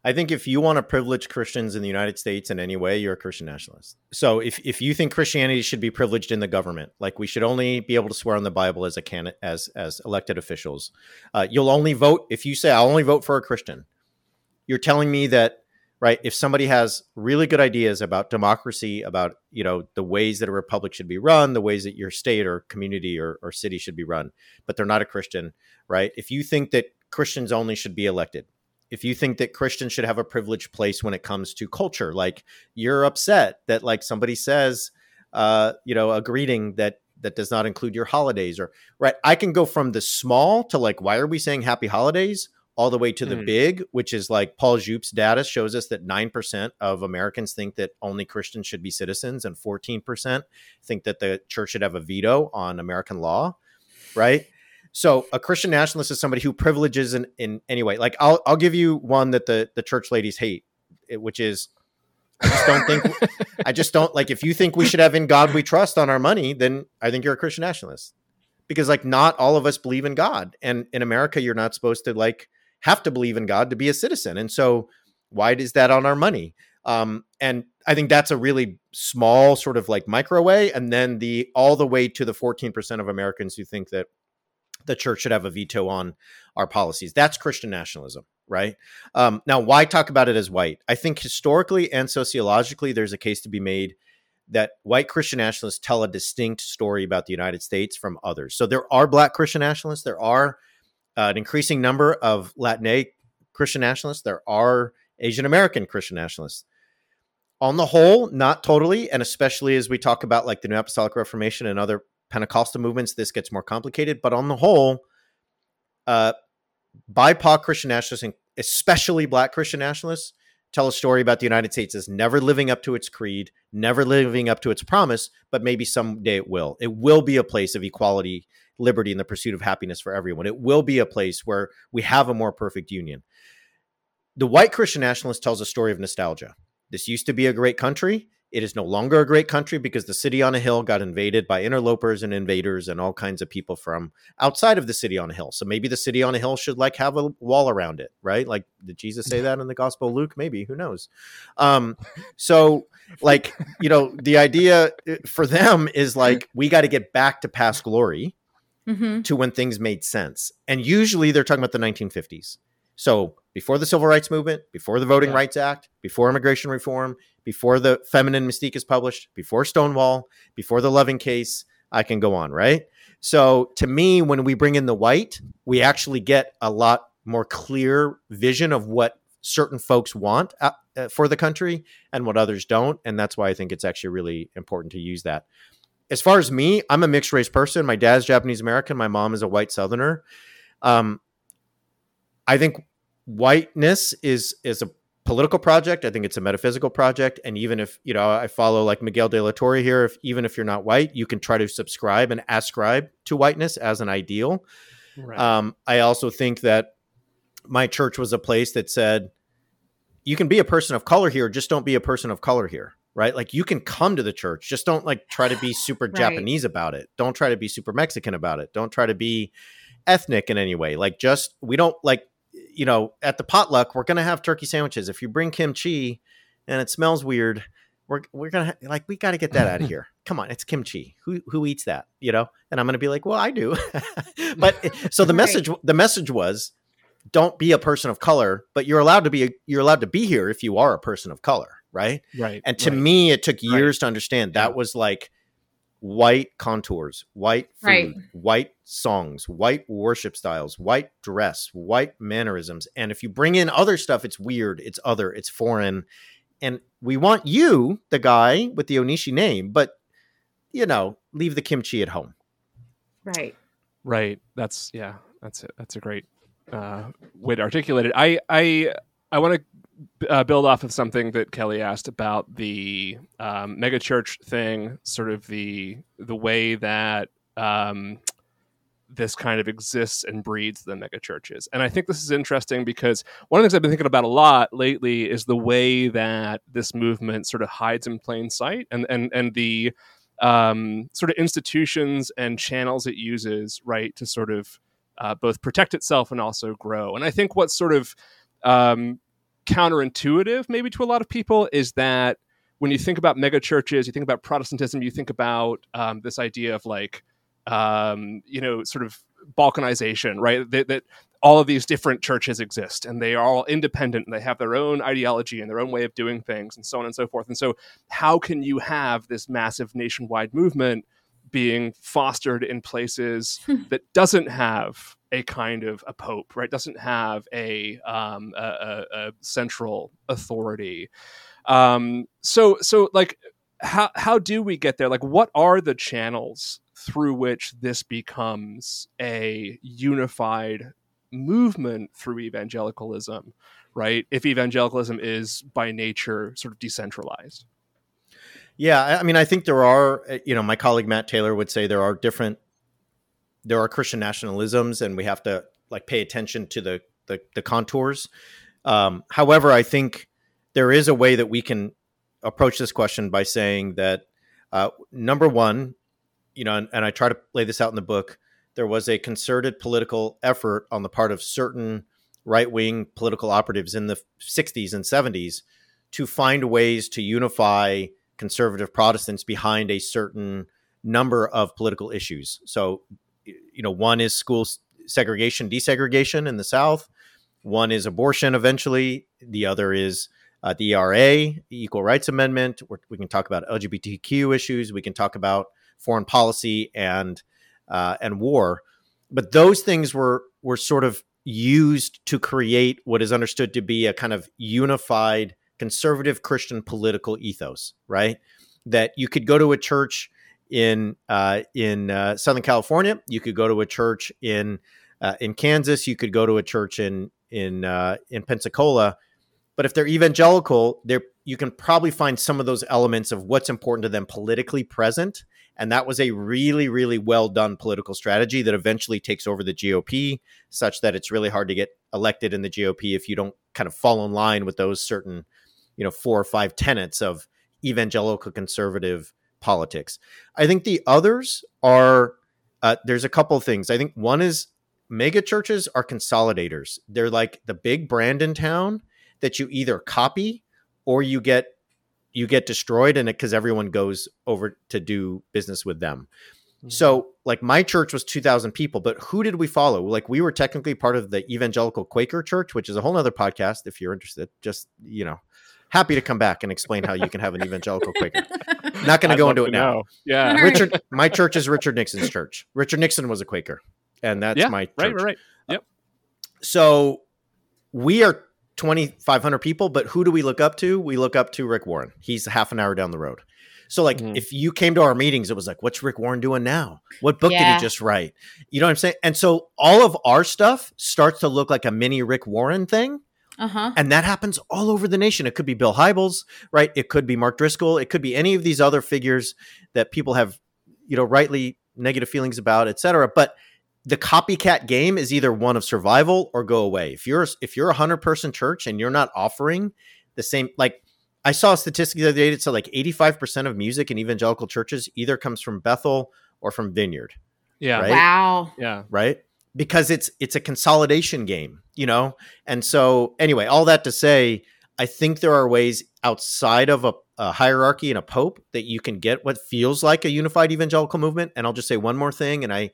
I think if you want to privilege Christians in the United States in any way, you're a Christian nationalist. So if, if you think Christianity should be privileged in the government, like we should only be able to swear on the Bible as a can as as elected officials, uh, you'll only vote if you say I'll only vote for a Christian. You're telling me that right if somebody has really good ideas about democracy, about you know the ways that a republic should be run, the ways that your state or community or, or city should be run, but they're not a Christian, right? If you think that Christians only should be elected, if you think that Christians should have a privileged place when it comes to culture, like you're upset that like somebody says, uh, you know, a greeting that that does not include your holidays, or right, I can go from the small to like, why are we saying happy holidays? All the way to the mm. big, which is like Paul Djupe's data shows us that 9% of Americans think that only Christians should be citizens, and 14% think that the church should have a veto on American law, right? So a Christian nationalist is somebody who privileges in, in any way. Like I'll I'll give you one that the the church ladies hate, which is I just don't think I just don't like if you think we should have in God we trust on our money, then I think you're a Christian nationalist. Because like not all of us believe in God. And in America, you're not supposed to like have to believe in God to be a citizen. And so why is that on our money? Um, and I think that's a really small sort of like micro way. And then the all the way to the 14% of Americans who think that the church should have a veto on our policies. That's Christian nationalism, right? Um, now, why talk about it as white? I think historically and sociologically, there's a case to be made that white Christian nationalists tell a distinct story about the United States from others. So there are black Christian nationalists, there are uh, an increasing number of Latinx Christian nationalists, there are Asian American Christian nationalists. On the whole, not totally, and especially as we talk about like the New Apostolic Reformation and other Pentecostal movements, this gets more complicated. But on the whole, uh, BIPOC Christian nationalists, especially Black Christian nationalists, tell a story about the United States as never living up to its creed, never living up to its promise, but maybe someday it will. It will be a place of equality, liberty, and the pursuit of happiness for everyone. It will be a place where we have a more perfect union. The white Christian nationalist tells a story of nostalgia. This used to be a great country. It is no longer a great country because the city on a hill got invaded by interlopers and invaders and all kinds of people from outside of the city on a hill. So maybe the city on a hill should like have a wall around it, right? Like did Jesus say that in the Gospel of Luke? Maybe, who knows? Um, so like, you know, the idea uh, for them is like we got to get back to past glory mm-hmm. to when things made sense. And usually they're talking about the 1950s. So before the Civil Rights Movement, before the Voting yeah. Rights Act, before immigration reform, before the Feminine Mystique is published, before Stonewall, before the Loving case, I can go on, right? So to me, when we bring in the white, we actually get a lot more clear vision of what certain folks want uh, uh, for the country and what others don't. And that's why I think it's actually really important to use that. As far as me, I'm a mixed race person. My dad's Japanese American. My mom is a white Southerner. Um, I think whiteness is is a political project. I think it's a metaphysical project. And even if, you know, I follow like Miguel de la Torre here, if even if you're not white, you can try to subscribe and ascribe to whiteness as an ideal. Right. Um, I also think that my church was a place that said, you can be a person of color here, just don't be a person of color here. Right. Like you can come to the church, just don't like try to be super right. Japanese about it. Don't try to be super Mexican about it. Don't try to be ethnic in any way. Like just, we don't like, you know, at the potluck, we're going to have turkey sandwiches. If you bring kimchi and it smells weird, we're, we're going to like, we got to get that out of here. Come on. It's kimchi. Who, who eats that? You know? And I'm going to be like, well, I do. but so the right. message, the message was, don't be a person of color, but you're allowed to be you're allowed to be here if you are a person of color, right? Right. And to right. me, it took years right. to understand that was like white contours, white food, right. white songs, white worship styles, white dress, white mannerisms. And if you bring in other stuff, it's weird, it's other, it's foreign. And we want you, the guy with the Onishi name, but you know, leave the kimchi at home. Right. Right. That's yeah. That's it. That's a great uh, way to articulate it. I I I want to uh, build off of something that Kelly asked about the um, megachurch thing, sort of the the way that um, this kind of exists and breeds the megachurches. And I think this is interesting because one of the things I've been thinking about a lot lately is the way that this movement sort of hides in plain sight and and and the um, sort of institutions and channels it uses, right, to sort of uh, both protect itself and also grow. And I think what's sort of um, counterintuitive, maybe to a lot of people, is that when you think about mega churches, you think about Protestantism, you think about um, this idea of like, um, you know, sort of balkanization, right? That, that, all of these different churches exist and they are all independent and they have their own ideology and their own way of doing things and so on and so forth. And so, how can you have this massive nationwide movement being fostered in places that doesn't have a kind of a pope, right? Doesn't have a um, a, a, a, central authority. Um, so so like how how do we get there? Like what are the channels through which this becomes a unified movement through evangelicalism, right? If evangelicalism is by nature sort of decentralized. Yeah, I mean, I think there are, eh, you know, my colleague Matt Taylor would say there are different, there are Christian nationalisms, and we have to like pay attention to the the, the contours. Um, however, I think there is a way that we can approach this question by saying that uh, number one, you know, and, and I try to lay this out in the book. There was a concerted political effort on the part of certain right wing political operatives in the 60s and 70s to find ways to unify conservative Protestants behind a certain number of political issues. So, you know, one is school segregation, desegregation in the South. One is abortion eventually. The other is uh, the ERA, Equal Rights Amendment. We're, we can talk about LGBTQ issues. We can talk about foreign policy and uh, and war. But those things were were sort of used to create what is understood to be a kind of unified conservative Christian political ethos, right? That you could go to a church in uh, in uh, Southern California, you could go to a church in uh, in Kansas, you could go to a church in in uh, in Pensacola, but if they're evangelical, they you can probably find some of those elements of what's important to them politically present. And that was a really, really well done political strategy that eventually takes over the GOP, such that it's really hard to get elected in the GOP if you don't kind of fall in line with those certain you know four or five tenets of evangelical conservative politics. I think the others are uh, there's a couple of things. I think one is mega churches are consolidators. They're like the big brand in town that you either copy or you get you get destroyed in it because everyone goes over to do business with them. Mm-hmm. So, like my church was 2000 people, but who did we follow? Like we were technically part of the evangelical Quaker church, which is a whole other podcast if you're interested. Just, you know, happy to come back and explain how you can have an evangelical Quaker. Not going to go into it now. Know. Yeah, Richard. My church is Richard Nixon's church. Richard Nixon was a Quaker, and that's yeah, my church. right, right, right. Yep. so we are 2,500 people, but who do we look up to? We look up to Rick Warren. He's half an hour down the road. So, like, mm-hmm. if you came to our meetings, it was like, what's Rick Warren doing now? What book yeah. did he just write? You know what I'm saying? And so, all of our stuff starts to look like a mini Rick Warren thing. Uh-huh. And that happens all over the nation. It could be Bill Hybels, right? It could be Mark Driscoll. It could be any of these other figures that people have, you know, rightly negative feelings about, et cetera. But the copycat game is either one of survival or go away. If you're if you're a hundred person church and you're not offering the same, like I saw a statistic the other day that said like 85% of music in evangelical churches either comes from Bethel or from Vineyard. Yeah. Right? Wow. Yeah. Right. Because it's it's a consolidation game, you know? And so anyway, all that to say, I think there are ways outside of a, a hierarchy and a pope that you can get what feels like a unified evangelical movement. And I'll just say one more thing. And I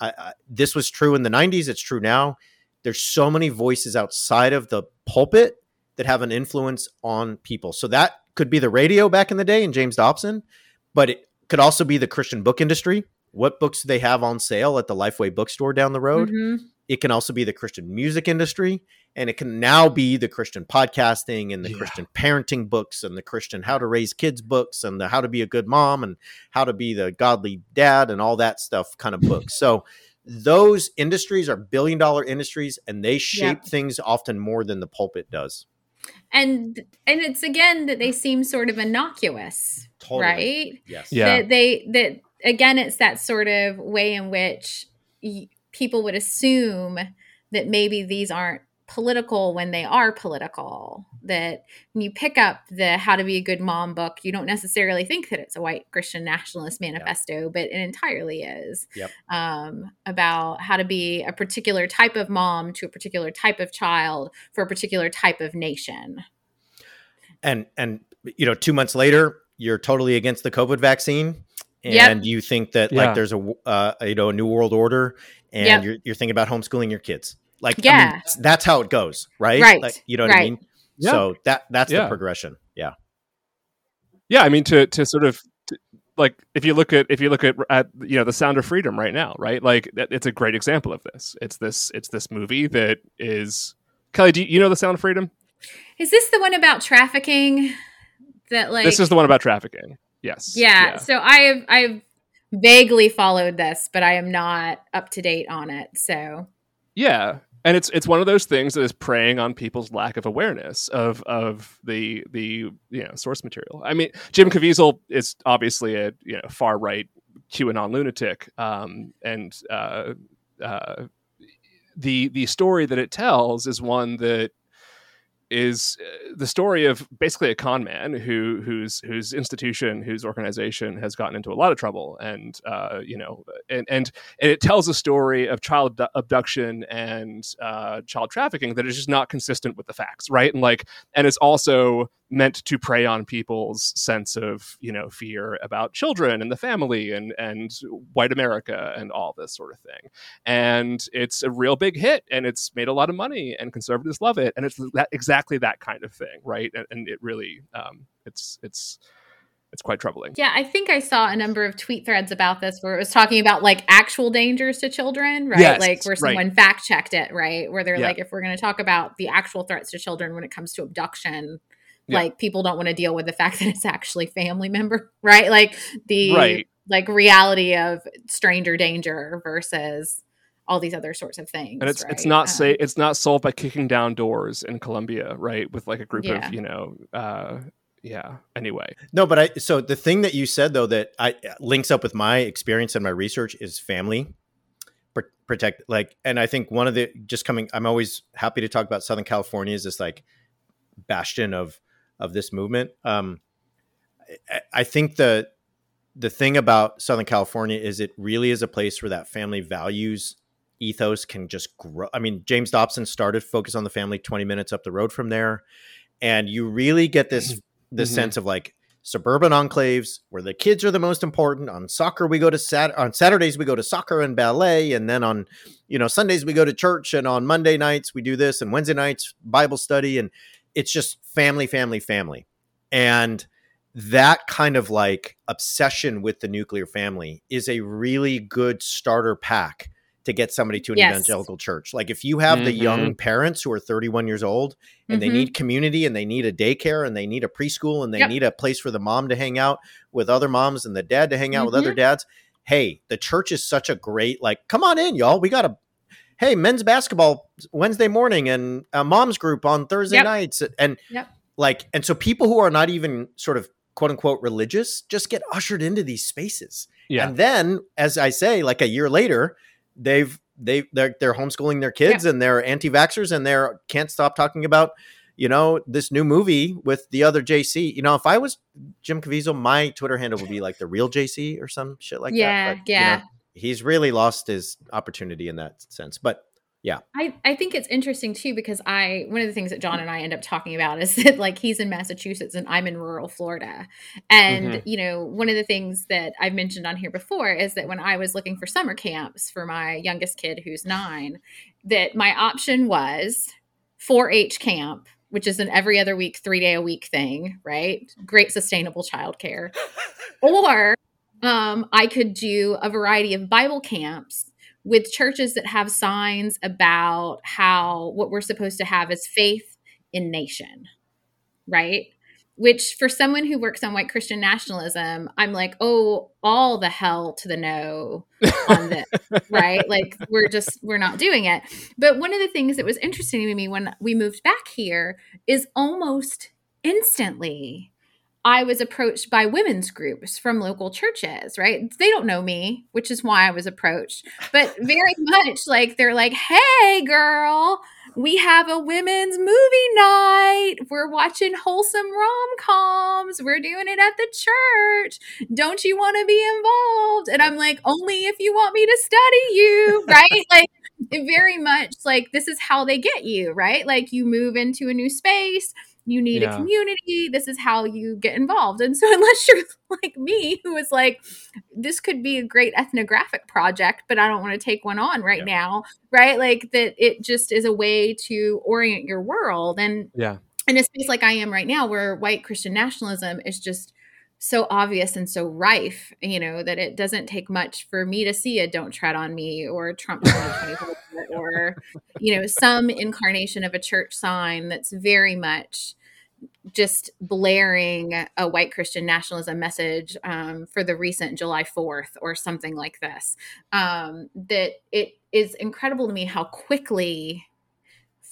I, I, this was true in the 90s. It's true now. There's so many voices outside of the pulpit that have an influence on people. So that could be the radio back in the day and James Dobson, but it could also be the Christian book industry. What books do they have on sale at the Lifeway bookstore down the road? Mm-hmm. It can also be the Christian music industry, and it can now be the Christian podcasting and the yeah. Christian parenting books and the Christian how to raise kids books and the how to be a good mom and how to be the godly dad and all that stuff kind of books. So those industries are billion dollar industries and they shape yeah. things often more than the pulpit does and and it's again that they seem sort of innocuous totally. right yes yeah that they that again it's that sort of way in which y- people would assume that maybe these aren't political when they are political. That when you pick up the How to Be a Good Mom book, you don't necessarily think that it's a white Christian nationalist manifesto, yep. but it entirely is yep. um, about how to be a particular type of mom to a particular type of child for a particular type of nation. And and you know, two months later, you're totally against the COVID vaccine and yep. you think that yeah. like there's a uh, you know a new world order and yep. you're, you're thinking about homeschooling your kids like, yeah, I mean, that's, that's, how it goes, right? Right. Like, you know what right. I mean? Yeah. So that that's yeah. the progression. Yeah. Yeah, I mean to to sort of to, like if you look at if you look at at you know the Sound of Freedom right now, right? Like it's a great example of this. It's this it's this movie that is Kelly. Do you, you know the Sound of Freedom? Is this the one about trafficking? That like this is the one about trafficking. Yes. Yeah. yeah. So I have I've vaguely followed this, but I am not up to date on it. So yeah, and it's it's one of those things that is preying on people's lack of awareness of of the the you know source material. I mean, Jim Caviezel is obviously a you know far right QAnon lunatic, um, and uh, uh, the the story that it tells is one that is uh, the story of basically a con man who whose whose institution whose organization has gotten into a lot of trouble and uh, you know and, and and it tells a story of child abduction and uh, child trafficking that is just not consistent with the facts right and like and it's also meant to prey on people's sense of you know fear about children and the family and and white America and all this sort of thing. And it's a real big hit, and it's made a lot of money, and conservatives love it, and it's that exactly that kind of thing, right? And, and it really um, it's it's it's quite troubling. Yeah, I think I saw a number of tweet threads about this where it was talking about like actual dangers to children, right? Yes, like where someone right. fact checked it, right? Where they're yeah. like, if we're going to talk about the actual threats to children when it comes to abduction, yeah. like people don't want to deal with the fact that it's actually family member right like the right. like reality of stranger danger versus all these other sorts of things and it's right? it's not um, say it's not solved by kicking down doors in colombia right with like a group yeah. of you know uh yeah anyway no but i so the thing that you said though that i links up with my experience and my research is family protect like and i think one of the just coming i'm always happy to talk about southern california is this like bastion of of this movement. Um, I, I think the the thing about Southern California is it really is a place where that family values ethos can just grow. I mean, James Dobson started Focus on the Family 20 minutes up the road from there. And you really get this this mm-hmm. sense of like suburban enclaves where the kids are the most important. On soccer, we go to sat on Saturdays we go to soccer and ballet, and then on you know Sundays we go to church, and on Monday nights we do this, and Wednesday nights Bible study, and it's just family, family, family. And that kind of like obsession with the nuclear family is a really good starter pack to get somebody to an Yes. evangelical church. Like if you have the young Mm-hmm. parents who are 31 years old and they Mhm. need community and they need a daycare and they need a preschool and they Yep. need a place for the mom to hang out with other moms and the dad to hang out with Mm-hmm. other dads. Hey, the church is such a great like come on in y'all. We got a hey, men's basketball Wednesday morning and a mom's group on Thursday Yep. nights and Yep. like and so people who are not even sort of quote unquote religious just get ushered into these spaces. Yeah. And then, as I say, like a year later, they've they they're, they're homeschooling their kids and they're anti-vaxxers and they're can't stop talking about you know this new movie with the other JC. You know, if I was Jim Caviezel, my Twitter handle would be like the real JC or some shit like Yeah, that. But, you know, yeah. he's really lost his opportunity in that sense. But I, I think it's interesting too because I one of the things that John and I end up talking about is that like he's in Massachusetts and I'm in rural Florida. And Mhm. you know, one of the things that I've mentioned on here before is that when I was looking for summer camps for my youngest kid who's 9, that my option was 4-H camp, which is an every other week 3-day a week thing, right? Great sustainable childcare. or um, I could do a variety of Bible camps with churches that have signs about how what we're supposed to have is faith in nation, right? Which for someone who works on white Christian nationalism, I'm like, oh, all the hell to the no on this, right? Like we're just we're not doing it. But one of the things that was interesting to me when we moved back here is almost instantly I was approached by women's groups from local churches, right? They don't know me, which is why I was approached. But very much like they're like, hey, girl, we have a women's movie night. We're watching wholesome rom coms. We're doing it at the church. Don't you want to be involved? And I'm like, only if you want me to study you, right? like, very much like this is how they get you, right? Like, you move into a new space you need Yeah. a community this is how you get involved and so unless you're like me who is like this could be a great ethnographic project but i don't want to take one on right Yeah. now right like that it just is a way to orient your world and Yeah. in a space like i am right now where white christian nationalism is just so obvious and so rife, you know, that it doesn't take much for me to see a "Don't Tread on Me" or Trump 2024 or you know some incarnation of a church sign that's very much just blaring a white Christian nationalism message um, for the recent July 4th or something like this. Um, that it is incredible to me how quickly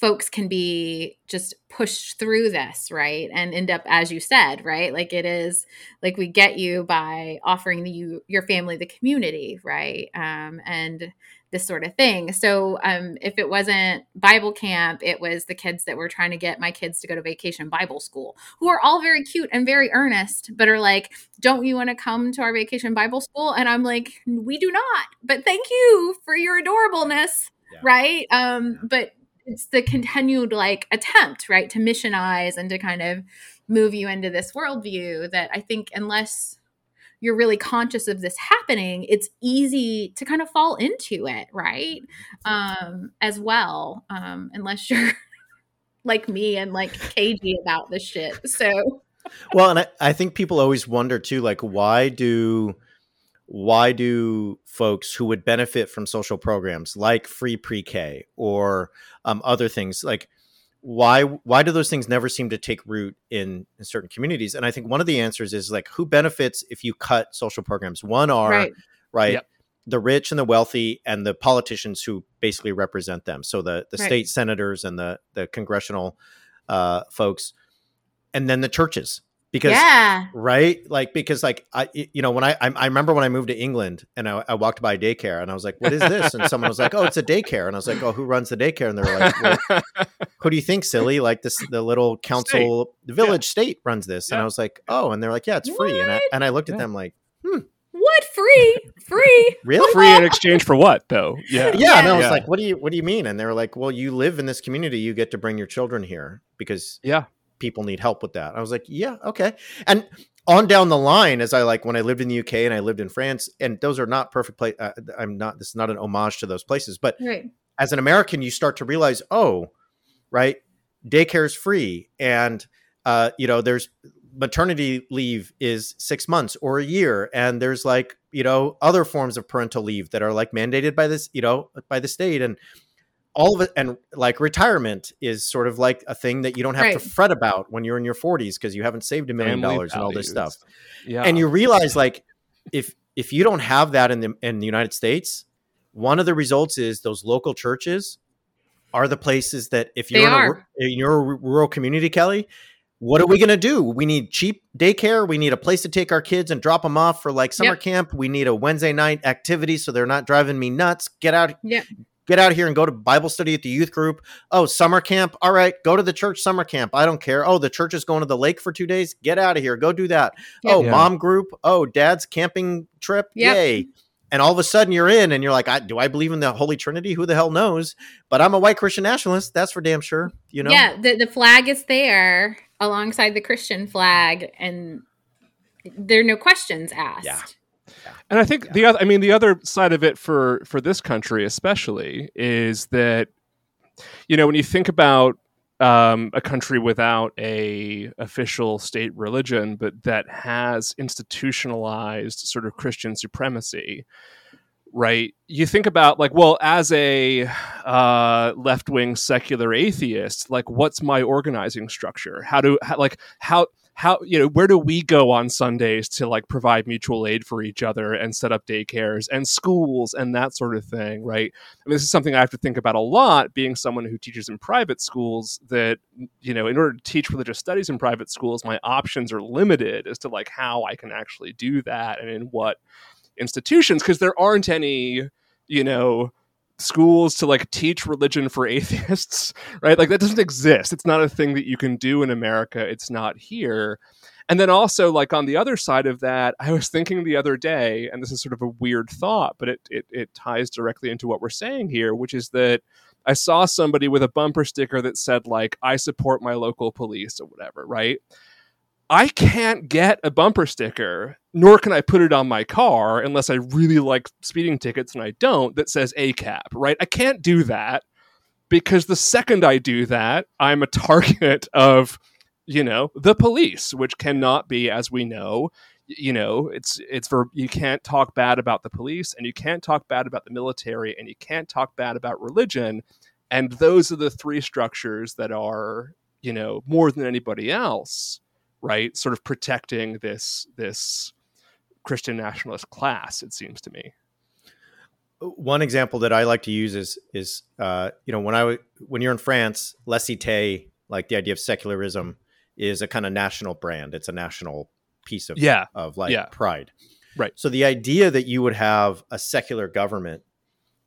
folks can be just pushed through this, right? And end up, as you said, right? Like it is like we get you by offering the, you your family the community, right? Um, and this sort of thing. So um, if it wasn't Bible camp, it was the kids that were trying to get my kids to go to vacation Bible school, who are all very cute and very earnest, but are like, "Don't you want to come to our vacation Bible school?" And I'm like, "We do not, but thank you for your adorableness." Yeah. Right. Um, but it's the continued like attempt, right, to missionize and to kind of move you into this worldview that I think unless you're really conscious of this happening, it's easy to kind of fall into it, right? Um, as well, um, unless you're like me and like cagey about this shit. So well, and I, I think people always wonder too, like why do why do folks who would benefit from social programs like free pre-K or um, other things like why why do those things never seem to take root in, in certain communities? And I think one of the answers is like who benefits if you cut social programs? One are right, right? Yep. The rich and the wealthy and the politicians who basically represent them. So the the Right. state senators and the the congressional uh, folks, and then the churches because yeah, right like because like i y- you know when i i I remember when i moved to england and I, I walked by a daycare and i was like what is this? And someone was like oh it's a daycare. And i was like oh who runs the daycare? And they were like well, who do you think silly? Like this the little council the village state runs this. And i was like oh and they're like yeah it's free. And i and i looked at Yeah. them like hmm. what? Free, free? really? Free in exchange for what, though? Yeah. yeah, and i was Yeah. like what do you what do you mean? And they were like well you live in this community you get to bring your children here because Yeah. People need help with that. I was like yeah okay. And on down the line as i like when i lived in the uk and i lived in france and those are not perfect place uh, i'm not this is not an homage to those places but Right, as an american you start to realize oh right daycare is free and uh, you know there's maternity leave is six months or a year and there's like you know other forms of parental leave that are like mandated by this you know by the state. And all of it and like retirement is sort of like a thing that you don't have right. to fret about when you're in your 40s because you haven't saved a million dollars and all this stuff yeah and you realize like if if you don't have that in the in the united states one of the results is those local churches are the places that if you're in, a, in your rural community kelly what are we going to do? We need cheap daycare. We need a place to take our kids and drop them off for like summer yep. camp. We need a Wednesday night activity so they're not driving me nuts. Get out. Yep. Get out of here and go to Bible study at the youth group. Oh, summer camp. All right, go to the church summer camp. I don't care. Oh, the church is going to the lake for two days. Get out of here. Go do that. Yep. Oh, yeah. mom group. Oh, dad's camping trip. Yay and all of a sudden you're in and you're like I, do i believe in the holy trinity who the hell knows but i'm a white christian nationalist that's for damn sure you know yeah the, the flag is there alongside the Christian flag, and there are no questions asked. Yeah. And I think yeah. the other, I mean, the other side of it for for this country especially is that, you know, when you think about um, a country without a official state religion, but that has institutionalized sort of Christian supremacy, right? You think about like, well, as a uh, left wing secular atheist, like, what's my organizing structure? How do how, like how how you know where do we go on Sundays to like provide mutual aid for each other and set up daycares and schools and that sort of thing, right? I mean, this is something I have to think about a lot, being someone who teaches in private schools. That you know, in order to teach religious studies in private schools, my options are limited as to like how I can actually do that and in what institutions because there aren't any, you know, schools to like teach religion for atheists, right? Like that doesn't exist. It's not a thing that you can do in America. It's not here. And then also, like on the other side of that, I was thinking the other day, and this is sort of a weird thought, but it, it, it ties directly into what we're saying here, which is that I saw somebody with a bumper sticker that said, like, I support my local police or whatever, right? I can't get a bumper sticker, nor can I put it on my car unless I really like speeding tickets and I don't, that says ACAB, right? I can't do that because the second I do that, I'm a target of, you know, the police, which cannot be, as we know, you know, it's it's for you can't talk bad about the police and you can't talk bad about the military and you can't talk bad about religion. And those are the three structures that are, you know, more than anybody else right? Sort of protecting this this Christian nationalist class. It seems to me. One example that I like to use is is uh, you know when I when you're in France, laicite, like the idea of secularism, is a kind of national brand. It's a national piece of yeah of like yeah. pride. Right. So the idea that you would have a secular government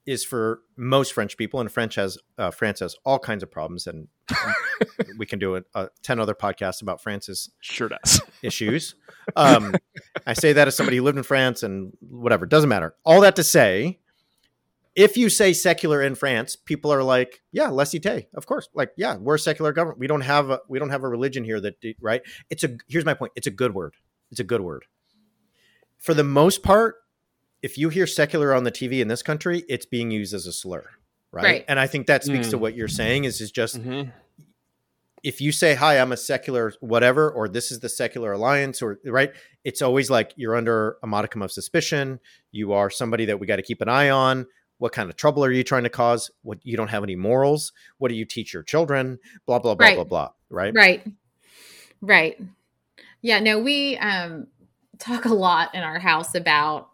is for most French people, and French has uh, France has all kinds of problems, and we can do a, a, ten other podcasts about France's sure does issues. Um, I say that as somebody who lived in France, and whatever doesn't matter. All that to say, if you say secular in France, people are like, yeah, laicite, of course. Like, yeah, we're a secular government. We don't have a we don't have a religion here that right. It's a here's my point. It's a good word. It's a good word. For the most part, if you hear secular on the TV in this country, it's being used as a slur, right? right. And I think that speaks mm. to what you're saying is is just mm-hmm. if you say hi, I'm a secular whatever, or this is the secular alliance, or right, it's always like you're under a modicum of suspicion. You are somebody that we got to keep an eye on. What kind of trouble are you trying to cause? What you don't have any morals? What do you teach your children? Blah blah blah right. blah blah. Right. Right. Right. Yeah. No, we um talk a lot in our house about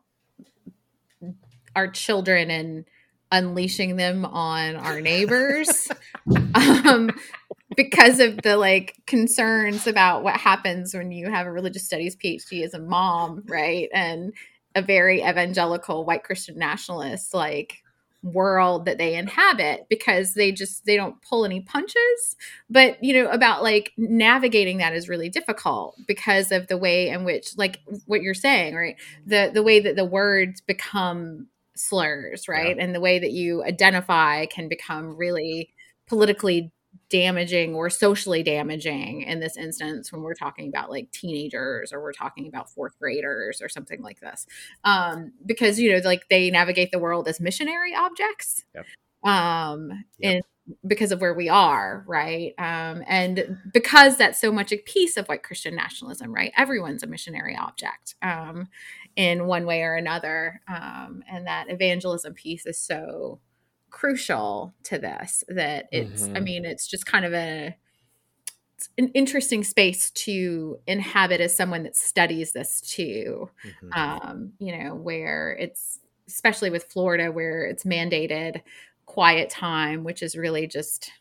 our children and unleashing them on our neighbors. Um, because of the like concerns about what happens when you have a religious studies PhD as a mom, right? And a very evangelical white Christian nationalist like world that they inhabit because they just they don't pull any punches. But you know about like navigating that is really difficult because of the way in which like what you're saying right? The the way that the words become slurs, right? Yeah. And the way that you identify can become really politically damaging or socially damaging in this instance when we're talking about like teenagers or we're talking about fourth graders or something like this um because you know like they navigate the world as missionary objects yep. um yep. and because of where we are right um and because that's so much a piece of white christian nationalism right everyone's a missionary object um in one way or another. Um, and that evangelism piece is so crucial to this that it's, mm-hmm. I mean, it's just kind of a, an interesting space to inhabit as someone that studies this too. Mm-hmm. Um, you know, where it's especially with Florida, where it's mandated quiet time, which is really just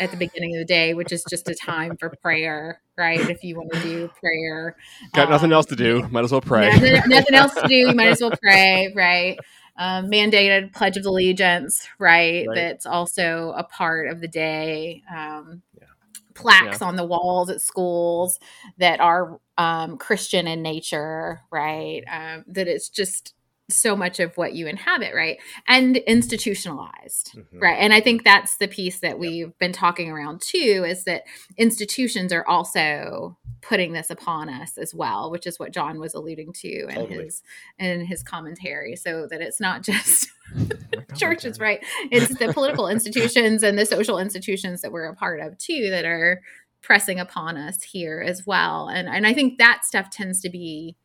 at the beginning of the day, which is just a time for prayer, right? If you want to do prayer, got um, nothing else to do, might as well pray. Nothing, nothing, else to do, you might as well pray, right? Um, mandated Pledge of Allegiance, right? right? That's also a part of the day. Um, yeah. Plaques yeah. on the walls at schools that are um, Christian in nature, right? Um, that it's just so much of what you inhabit, right? And institutionalized, mm-hmm. right? And I think that's the piece that we've been talking around too is that institutions are also putting this upon us as well, which is what John was alluding to in totally. his in his commentary. So that it's not just churches, right? It's the political institutions and the social institutions that we're a part of too that are pressing upon us here as well. And and I think that stuff tends to be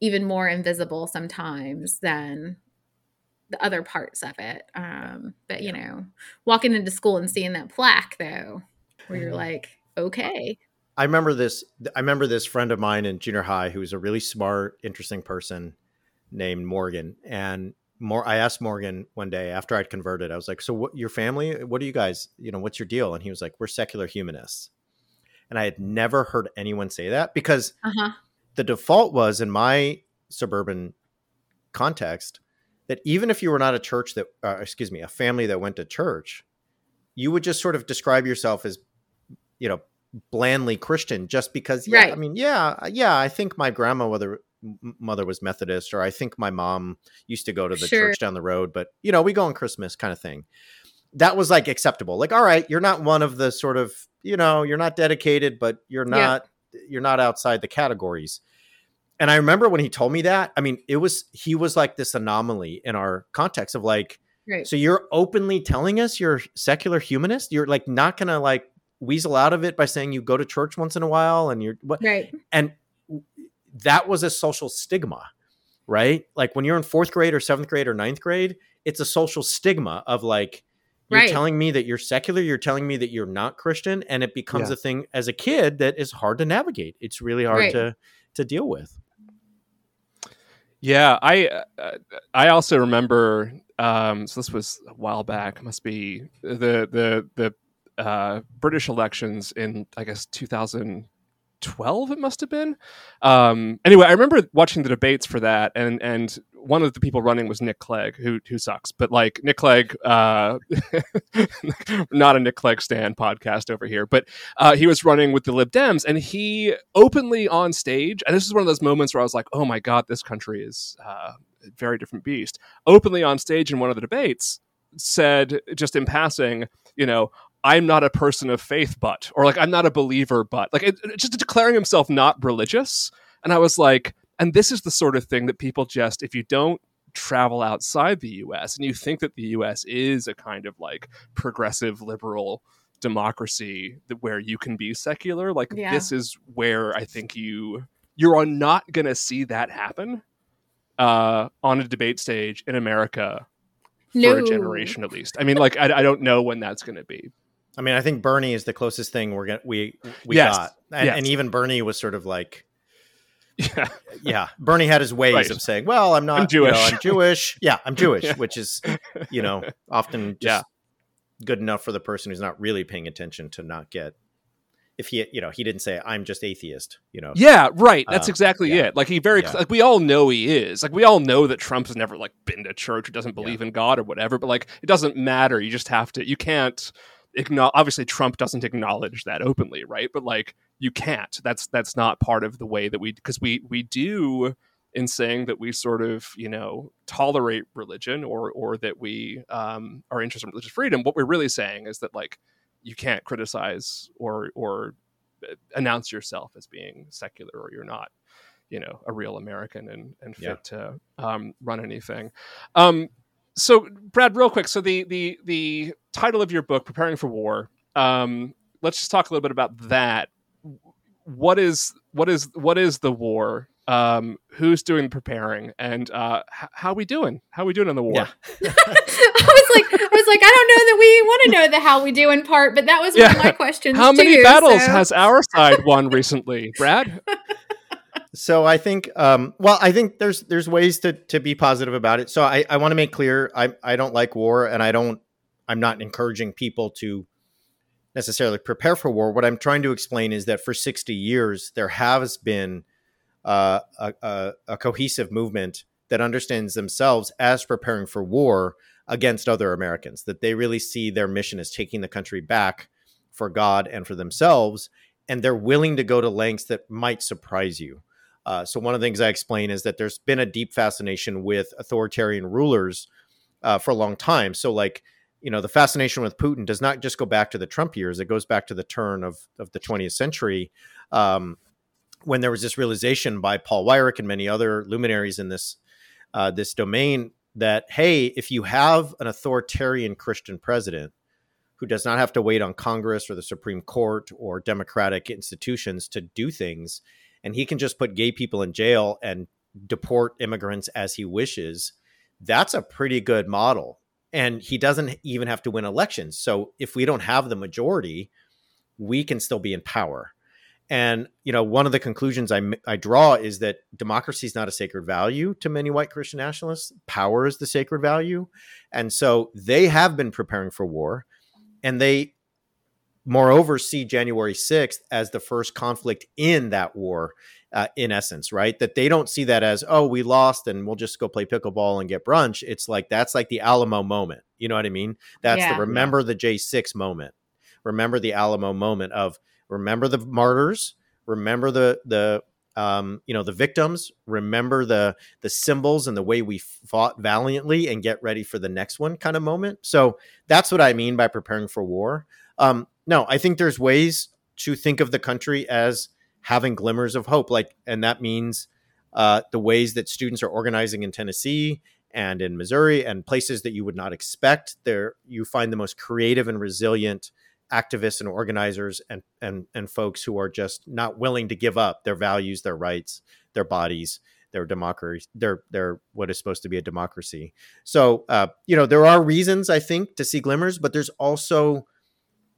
even more invisible sometimes than the other parts of it. Um, but you know, walking into school and seeing that plaque though, where you're mm-hmm. like, okay. I remember this. I remember this friend of mine in junior high who was a really smart, interesting person named Morgan. And more, I asked Morgan one day after I'd converted, I was like, "So, what your family? What are you guys? You know, what's your deal?" And he was like, "We're secular humanists." And I had never heard anyone say that because uh-huh the default was in my suburban context that even if you were not a church that uh, excuse me a family that went to church you would just sort of describe yourself as you know blandly christian just because yeah right. i mean yeah yeah i think my grandmother mother was methodist or i think my mom used to go to the sure. church down the road but you know we go on christmas kind of thing that was like acceptable like all right you're not one of the sort of you know you're not dedicated but you're not yeah. you're not outside the categories and I remember when he told me that, I mean, it was he was like this anomaly in our context of like, right. so you're openly telling us you're secular humanist. You're like not gonna like weasel out of it by saying you go to church once in a while and you're what right. And that was a social stigma, right? Like when you're in fourth grade or seventh grade or ninth grade, it's a social stigma of like you're right. telling me that you're secular, you're telling me that you're not Christian, and it becomes yeah. a thing as a kid that is hard to navigate. It's really hard right. to to deal with. Yeah, I I also remember. Um, so this was a while back. Must be the the the uh, British elections in I guess 2012. It must have been. Um, anyway, I remember watching the debates for that, and and one of the people running was Nick Clegg, who who sucks. But like Nick Clegg, uh, not a Nick Clegg stand podcast over here, but uh, he was running with the Lib Dems, and he openly on stage, and this is one of those moments where I was like, oh my god, this country is uh, a very different beast. Openly on stage in one of the debates, said just in passing, you know, I'm not a person of faith, but, or like, I'm not a believer, but, like, it, just declaring himself not religious. And I was like, and this is the sort of thing that people just, if you don't travel outside the US and you think that the US is a kind of like progressive liberal democracy that where you can be secular, like yeah. this is where I think you you're not going to see that happen uh, on a debate stage in America no. for a generation at least. I mean, like I, I don't know when that's going to be. I mean, I think Bernie is the closest thing we're gonna we we yes. got, and, yes. and, even Bernie was sort of like yeah, yeah. Bernie had his ways right. of saying, "Well, I'm not I'm Jewish. You know, I'm Jewish. Yeah, I'm Jewish," yeah. which is, you know, often just yeah. good enough for the person who's not really paying attention to not get. If he, you know, he didn't say, "I'm just atheist," you know. Yeah, right. That's uh, exactly yeah. it. Like he very, like we all know he is. Like we all know that Trump has never like been to church or doesn't believe in God or whatever. But like it doesn't matter. You just have to. You can't. Acknowledge, obviously, Trump doesn't acknowledge that openly, right? But like you can't. That's that's not part of the way that we because we we do in saying that we sort of you know tolerate religion or or that we um, are interested in religious freedom. What we're really saying is that like you can't criticize or or uh, announce yourself as being secular or you're not you know a real American and and fit yeah. to um, run anything. Um, so Brad, real quick. So the the the title of your book, "Preparing for War." Um, let's just talk a little bit about that what is what is what is the war um, who's doing preparing and uh, h- how are we doing? How are we doing in the war? Yeah. I was like, I was like, I don't know that we want to know the how we doing part, but that was yeah. one of my questions. How many too, battles so. has our side won recently, Brad? so I think, um, well, I think there's there's ways to to be positive about it. So I, I want to make clear, I I don't like war, and I don't, I'm not encouraging people to necessarily prepare for war. What I'm trying to explain is that for 60 years there has been uh, a, a, a cohesive movement that understands themselves as preparing for war against other Americans. That they really see their mission as taking the country back for God and for themselves, and they're willing to go to lengths that might surprise you. Uh, so one of the things I explain is that there's been a deep fascination with authoritarian rulers uh, for a long time. So like you know the fascination with Putin does not just go back to the Trump years; it goes back to the turn of of the 20th century, um, when there was this realization by Paul Weyrich and many other luminaries in this uh, this domain that hey, if you have an authoritarian Christian president who does not have to wait on Congress or the Supreme Court or democratic institutions to do things, and he can just put gay people in jail and deport immigrants as he wishes, that's a pretty good model and he doesn't even have to win elections. So if we don't have the majority, we can still be in power. And you know, one of the conclusions I, I draw is that democracy is not a sacred value to many white Christian nationalists. Power is the sacred value, and so they have been preparing for war, and they, moreover, see January sixth as the first conflict in that war uh, in essence, right? That they don't see that as, oh, we lost and we'll just go play pickleball and get brunch. It's like that's like the Alamo moment. You know what I mean? That's yeah. the remember the J6 moment. Remember the Alamo moment of remember the martyrs, remember the the um, you know the victims, remember the the symbols and the way we fought valiantly and get ready for the next one kind of moment. So that's what I mean by preparing for war. Um, no, I think there's ways to think of the country as having glimmers of hope. Like, and that means uh, the ways that students are organizing in Tennessee and in Missouri and places that you would not expect. There, you find the most creative and resilient activists and organizers and and and folks who are just not willing to give up their values, their rights, their bodies, their democracy, their their what is supposed to be a democracy. So, uh, you know, there are reasons I think to see glimmers, but there's also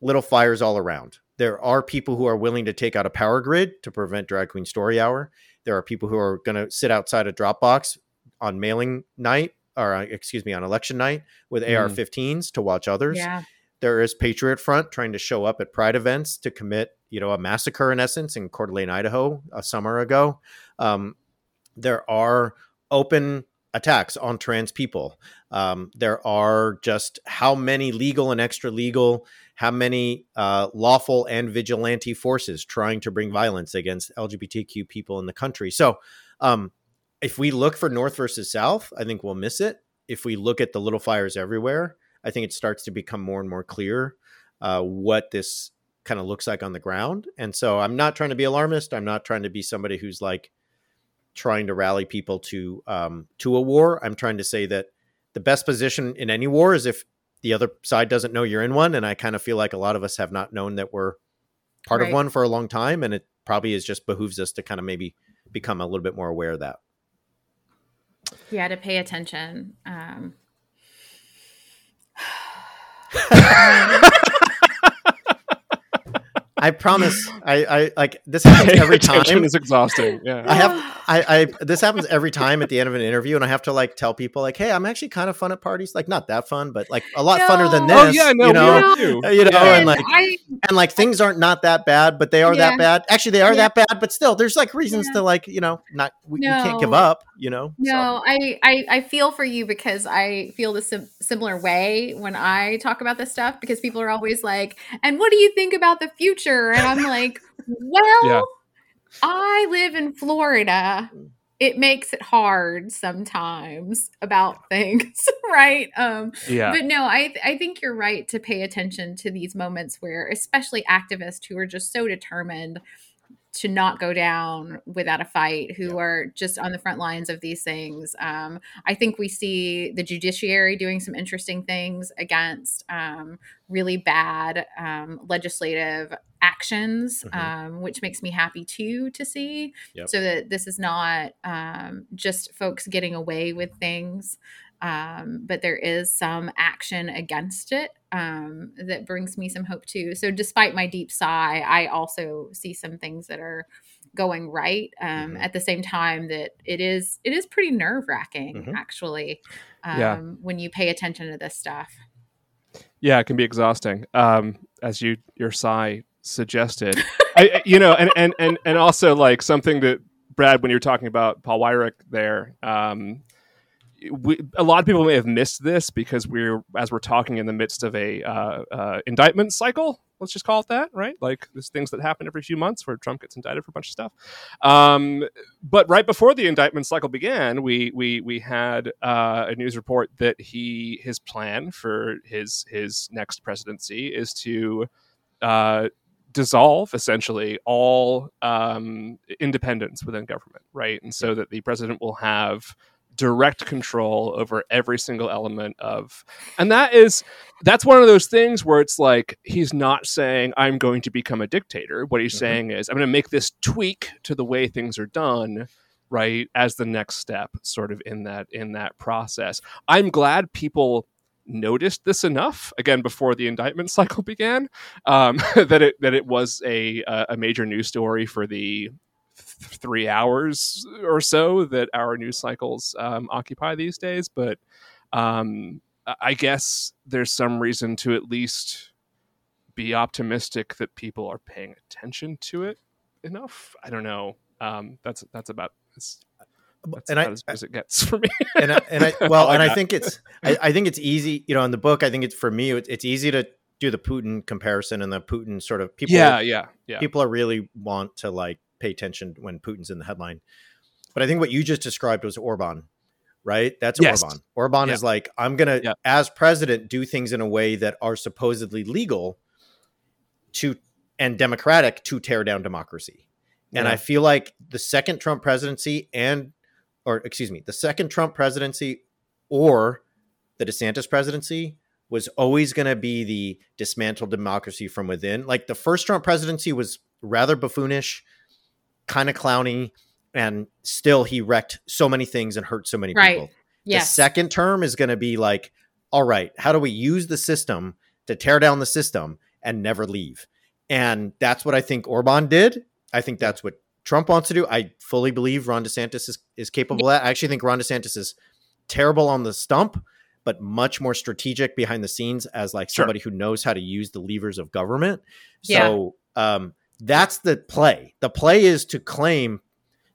little fires all around. There are people who are willing to take out a power grid to prevent Drag Queen Story Hour. There are people who are going to sit outside a Dropbox on mailing night, or uh, excuse me, on election night with mm. AR-15s to watch others. Yeah. There is Patriot Front trying to show up at Pride events to commit, you know, a massacre in essence in Coeur d'Alene, Idaho, a summer ago. Um, there are open attacks on trans people. Um, there are just how many legal and extra legal how many uh, lawful and vigilante forces trying to bring violence against LGBTQ people in the country. So, um, if we look for North versus South, I think we'll miss it. If we look at the little fires everywhere, I think it starts to become more and more clear uh, what this kind of looks like on the ground. And so, I'm not trying to be alarmist. I'm not trying to be somebody who's like trying to rally people to um, to a war. I'm trying to say that the best position in any war is if the other side doesn't know you're in one. And I kind of feel like a lot of us have not known that we're part right. of one for a long time. And it probably is just behooves us to kind of maybe become a little bit more aware of that. Yeah, to pay attention. Um, I promise. I, I like this happens every time. It's exhausting. Yeah. I have. I, I. This happens every time at the end of an interview, and I have to like tell people like, "Hey, I'm actually kind of fun at parties. Like, not that fun, but like a lot no. funner than oh, this. Oh yeah, no, you know, uh, you know, yeah. and like, I, and like things aren't not that bad, but they are yeah. that bad. Actually, they are yeah. that bad, but still, there's like reasons to like, you know, not we, no. we can't give up. You know. No, so. I, I I feel for you because I feel the sim- similar way when I talk about this stuff because people are always like, "And what do you think about the future?" And I'm like, well, yeah. I live in Florida. It makes it hard sometimes about things, right? Um, yeah. But no, I I think you're right to pay attention to these moments where, especially activists who are just so determined to not go down without a fight, who yeah. are just on the front lines of these things. Um, I think we see the judiciary doing some interesting things against um, really bad um, legislative actions, mm-hmm. Um, which makes me happy too to see. Yep. So that this is not um, just folks getting away with things. Um, but there is some action against it um, that brings me some hope too. So, despite my deep sigh, I also see some things that are going right um, mm-hmm. at the same time that it is it is pretty nerve wracking mm-hmm. actually yeah. Um, when you pay attention to this stuff. Yeah, it can be exhausting. Um, as you your sigh suggested, I, you know, and and and and also like something that Brad, when you're talking about Paul Weyrich there, um, we, a lot of people may have missed this because we're as we're talking in the midst of a uh, uh, indictment cycle. Let's just call it that, right? Like there's things that happen every few months where Trump gets indicted for a bunch of stuff. Um, but right before the indictment cycle began, we we we had uh, a news report that he his plan for his his next presidency is to uh, dissolve essentially all um, independence within government, right? And so that the president will have direct control over every single element of and that is that's one of those things where it's like he's not saying i'm going to become a dictator what he's mm-hmm. saying is i'm going to make this tweak to the way things are done right as the next step sort of in that in that process i'm glad people noticed this enough again before the indictment cycle began um, that it that it was a a major news story for the three hours or so that our news cycles um, occupy these days. But um, I guess there's some reason to at least be optimistic that people are paying attention to it enough. I don't know. Um, that's that's about as, that's and I, as, as, it gets for me. and I, and I well, and I think it's I, I, think it's easy. You know, in the book, I think it's for me, it's, it's easy to do the Putin comparison and the Putin sort of people. Yeah, yeah, yeah. People are really want to like pay attention when Putin's in the headline. But I think what you just described was Orban, right? That's yes. Orban. Orban yeah. is like, I'm going to, yeah. as president, do things in a way that are supposedly legal to and democratic to tear down democracy. And yeah. I feel like the second Trump presidency and, or excuse me, the second Trump presidency or the DeSantis presidency was always going to be the dismantle democracy from within. Like the first Trump presidency was rather buffoonish kind of clowny, and still he wrecked so many things and hurt so many right. people. Yes. The second term is going to be like, all right, how do we use the system to tear down the system and never leave? And that's what I think Orban did. I think that's what Trump wants to do. I fully believe Ron DeSantis is, is capable of that. I actually think Ron DeSantis is terrible on the stump, but much more strategic behind the scenes as like somebody who knows how to use the levers of government. So yeah. um, that's the play. The play is to claim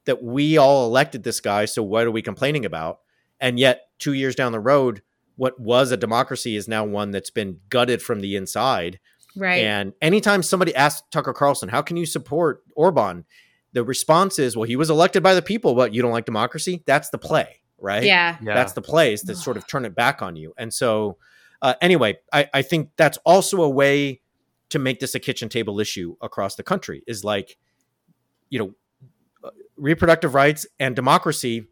that we all elected this guy. So what are we complaining about? And yet, two years down the road, what was a democracy is now one that's been gutted from the inside. Right. And anytime somebody asks Tucker Carlson, how can you support Orban? The response is, well, he was elected by the people, but you don't like democracy. That's the play, right? Yeah. yeah. That's the plays is to sort of turn it back on you. And so, uh, anyway, I, I think that's also a way to make this a kitchen table issue across the country is like you know uh, reproductive rights and democracy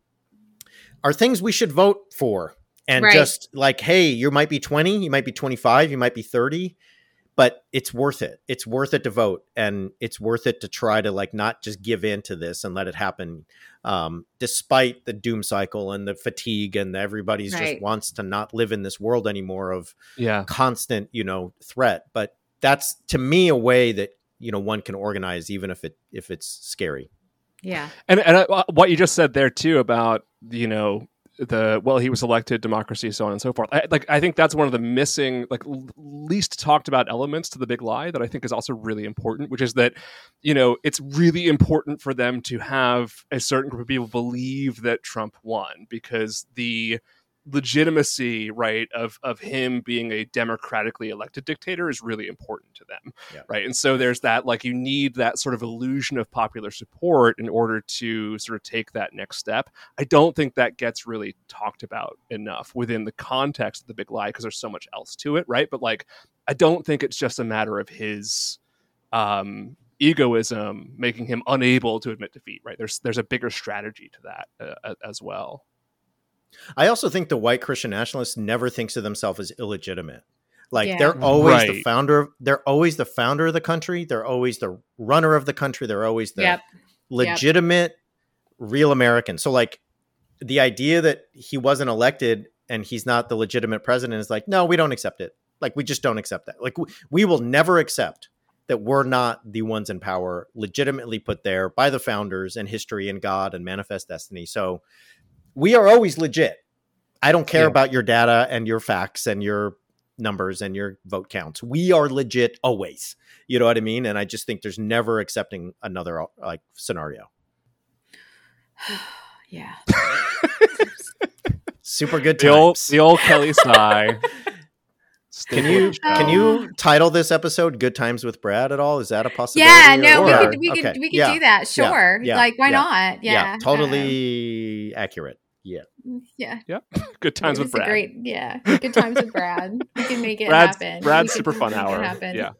are things we should vote for and right. just like hey you might be 20 you might be 25 you might be 30 but it's worth it it's worth it to vote and it's worth it to try to like not just give in to this and let it happen um, despite the doom cycle and the fatigue and everybody's right. just wants to not live in this world anymore of yeah constant you know threat but that's to me a way that you know one can organize even if it if it's scary. Yeah. And and uh, what you just said there too about you know the well he was elected democracy so on and so forth. I, like i think that's one of the missing like least talked about elements to the big lie that i think is also really important which is that you know it's really important for them to have a certain group of people believe that trump won because the legitimacy right of of him being a democratically elected dictator is really important to them yeah. right and so there's that like you need that sort of illusion of popular support in order to sort of take that next step i don't think that gets really talked about enough within the context of the big lie because there's so much else to it right but like i don't think it's just a matter of his um egoism making him unable to admit defeat. Right? There's there's a bigger strategy to that uh, as well. I also think the white Christian nationalist never thinks of themselves as illegitimate. Like yeah. they're always right. the founder. They're always the founder of the country. They're always the runner of the country. They're always the yep. legitimate, yep. real American. So like the idea that he wasn't elected and he's not the legitimate president is like, no, we don't accept it. Like we just don't accept that. Like we, we will never accept that we're not the ones in power, legitimately put there by the founders and history and God and manifest destiny. So we are always legit. I don't care yeah. about your data and your facts and your numbers and your vote counts. We are legit always. You know what I mean? And I just think there's never accepting another like scenario. yeah. Super good times. The old, the old Kelly sigh. can you can you title this episode "Good Times with Brad" at all? Is that a possibility? Yeah, no, or, we could we could okay. we could yeah. do that. Sure, yeah. like why not? Yeah, yeah. totally um, accurate. Yeah. Yeah. Yeah. Good times with Brad. Great. Yeah. Good times with Brad. We can make it Brad's, happen. Brad's super fun hour. Happen. Yeah.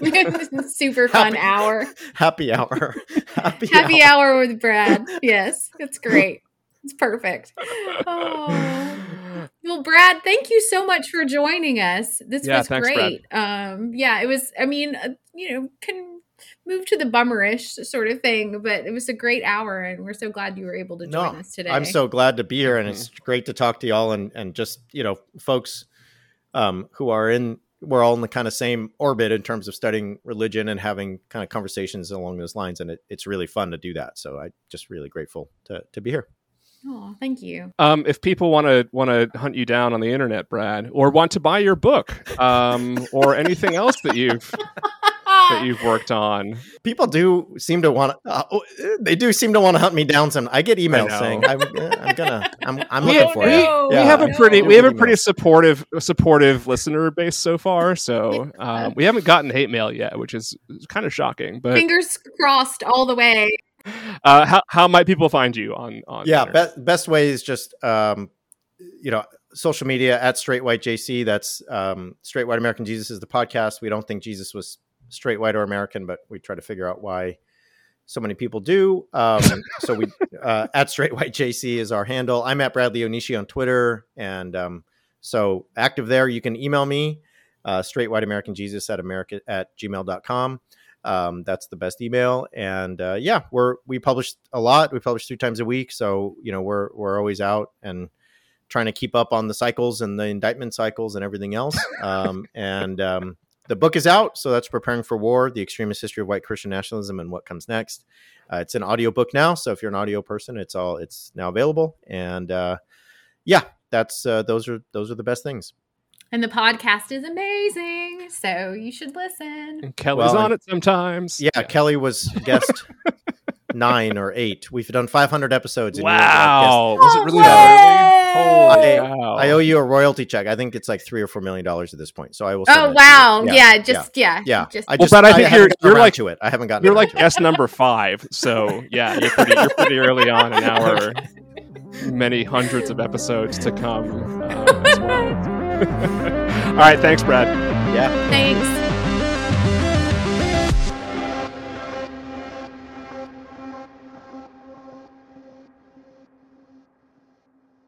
super fun happy, hour. Happy hour. Happy, happy hour. hour. with Brad. Yes. It's great. It's perfect. Oh. Well, Brad, thank you so much for joining us. This yeah, was thanks, great. Brad. Um, yeah, it was, I mean, uh, you know, can move to the bummerish sort of thing. But it was a great hour, and we're so glad you were able to join no, us today. I'm so glad to be here, and it's mm-hmm. great to talk to y'all and and just you know folks um, who are in we're all in the kind of same orbit in terms of studying religion and having kind of conversations along those lines, and it, it's really fun to do that. So i'm just really grateful to to be here. Oh, thank you. Um, if people want to want to hunt you down on the internet, Brad, or want to buy your book, um, or anything else that you've that you've worked on. People do seem to want to. Uh, oh, they do seem to want to hunt me down. Some I get emails saying I'm, I'm, gonna. I'm, I'm looking have, for we, you. We yeah, have a pretty. We have a pretty supportive supportive listener base so far. So um, we haven't gotten hate mail yet, which is kind of shocking. But fingers crossed all the way. Uh, how how might people find you on on? Yeah, be- best way is just um, you know social media at straight white JC. That's um, straight white American Jesus is the podcast. We don't think Jesus was straight white or American, but we try to figure out why so many people do. Um, so we uh, at straight white JC is our handle. I'm at Bradley Onishi on Twitter, and um, so active there. You can email me uh, straight white American Jesus at america at gmail.com. Um, that's the best email. And uh, yeah, we're we publish a lot. We publish three times a week, so you know we're we're always out and trying to keep up on the cycles and the indictment cycles and everything else. Um, and um, the book is out, so that's Preparing for War: The Extremist History of White Christian Nationalism and What Comes Next. Uh, it's an audio book now, so if you're an audio person, it's all it's now available. And uh, yeah, that's uh, those are those are the best things. And the podcast is amazing, so you should listen. And Kelly's well, on it sometimes. Yeah, yeah, Kelly was guest nine or eight. We've done 500 episodes. Wow, was it really that I, I, owe you a royalty check. I think it's like three or four million dollars at this point. So I will. Oh wow! Yeah, yeah, just yeah, yeah. Just, I just, well, but I think I you're you're like to it. I haven't gotten. You're like guest number five. So yeah, you're pretty you're pretty early on in our many hundreds of episodes to come. Uh, well. All right, thanks, Brad. Yeah. Thanks.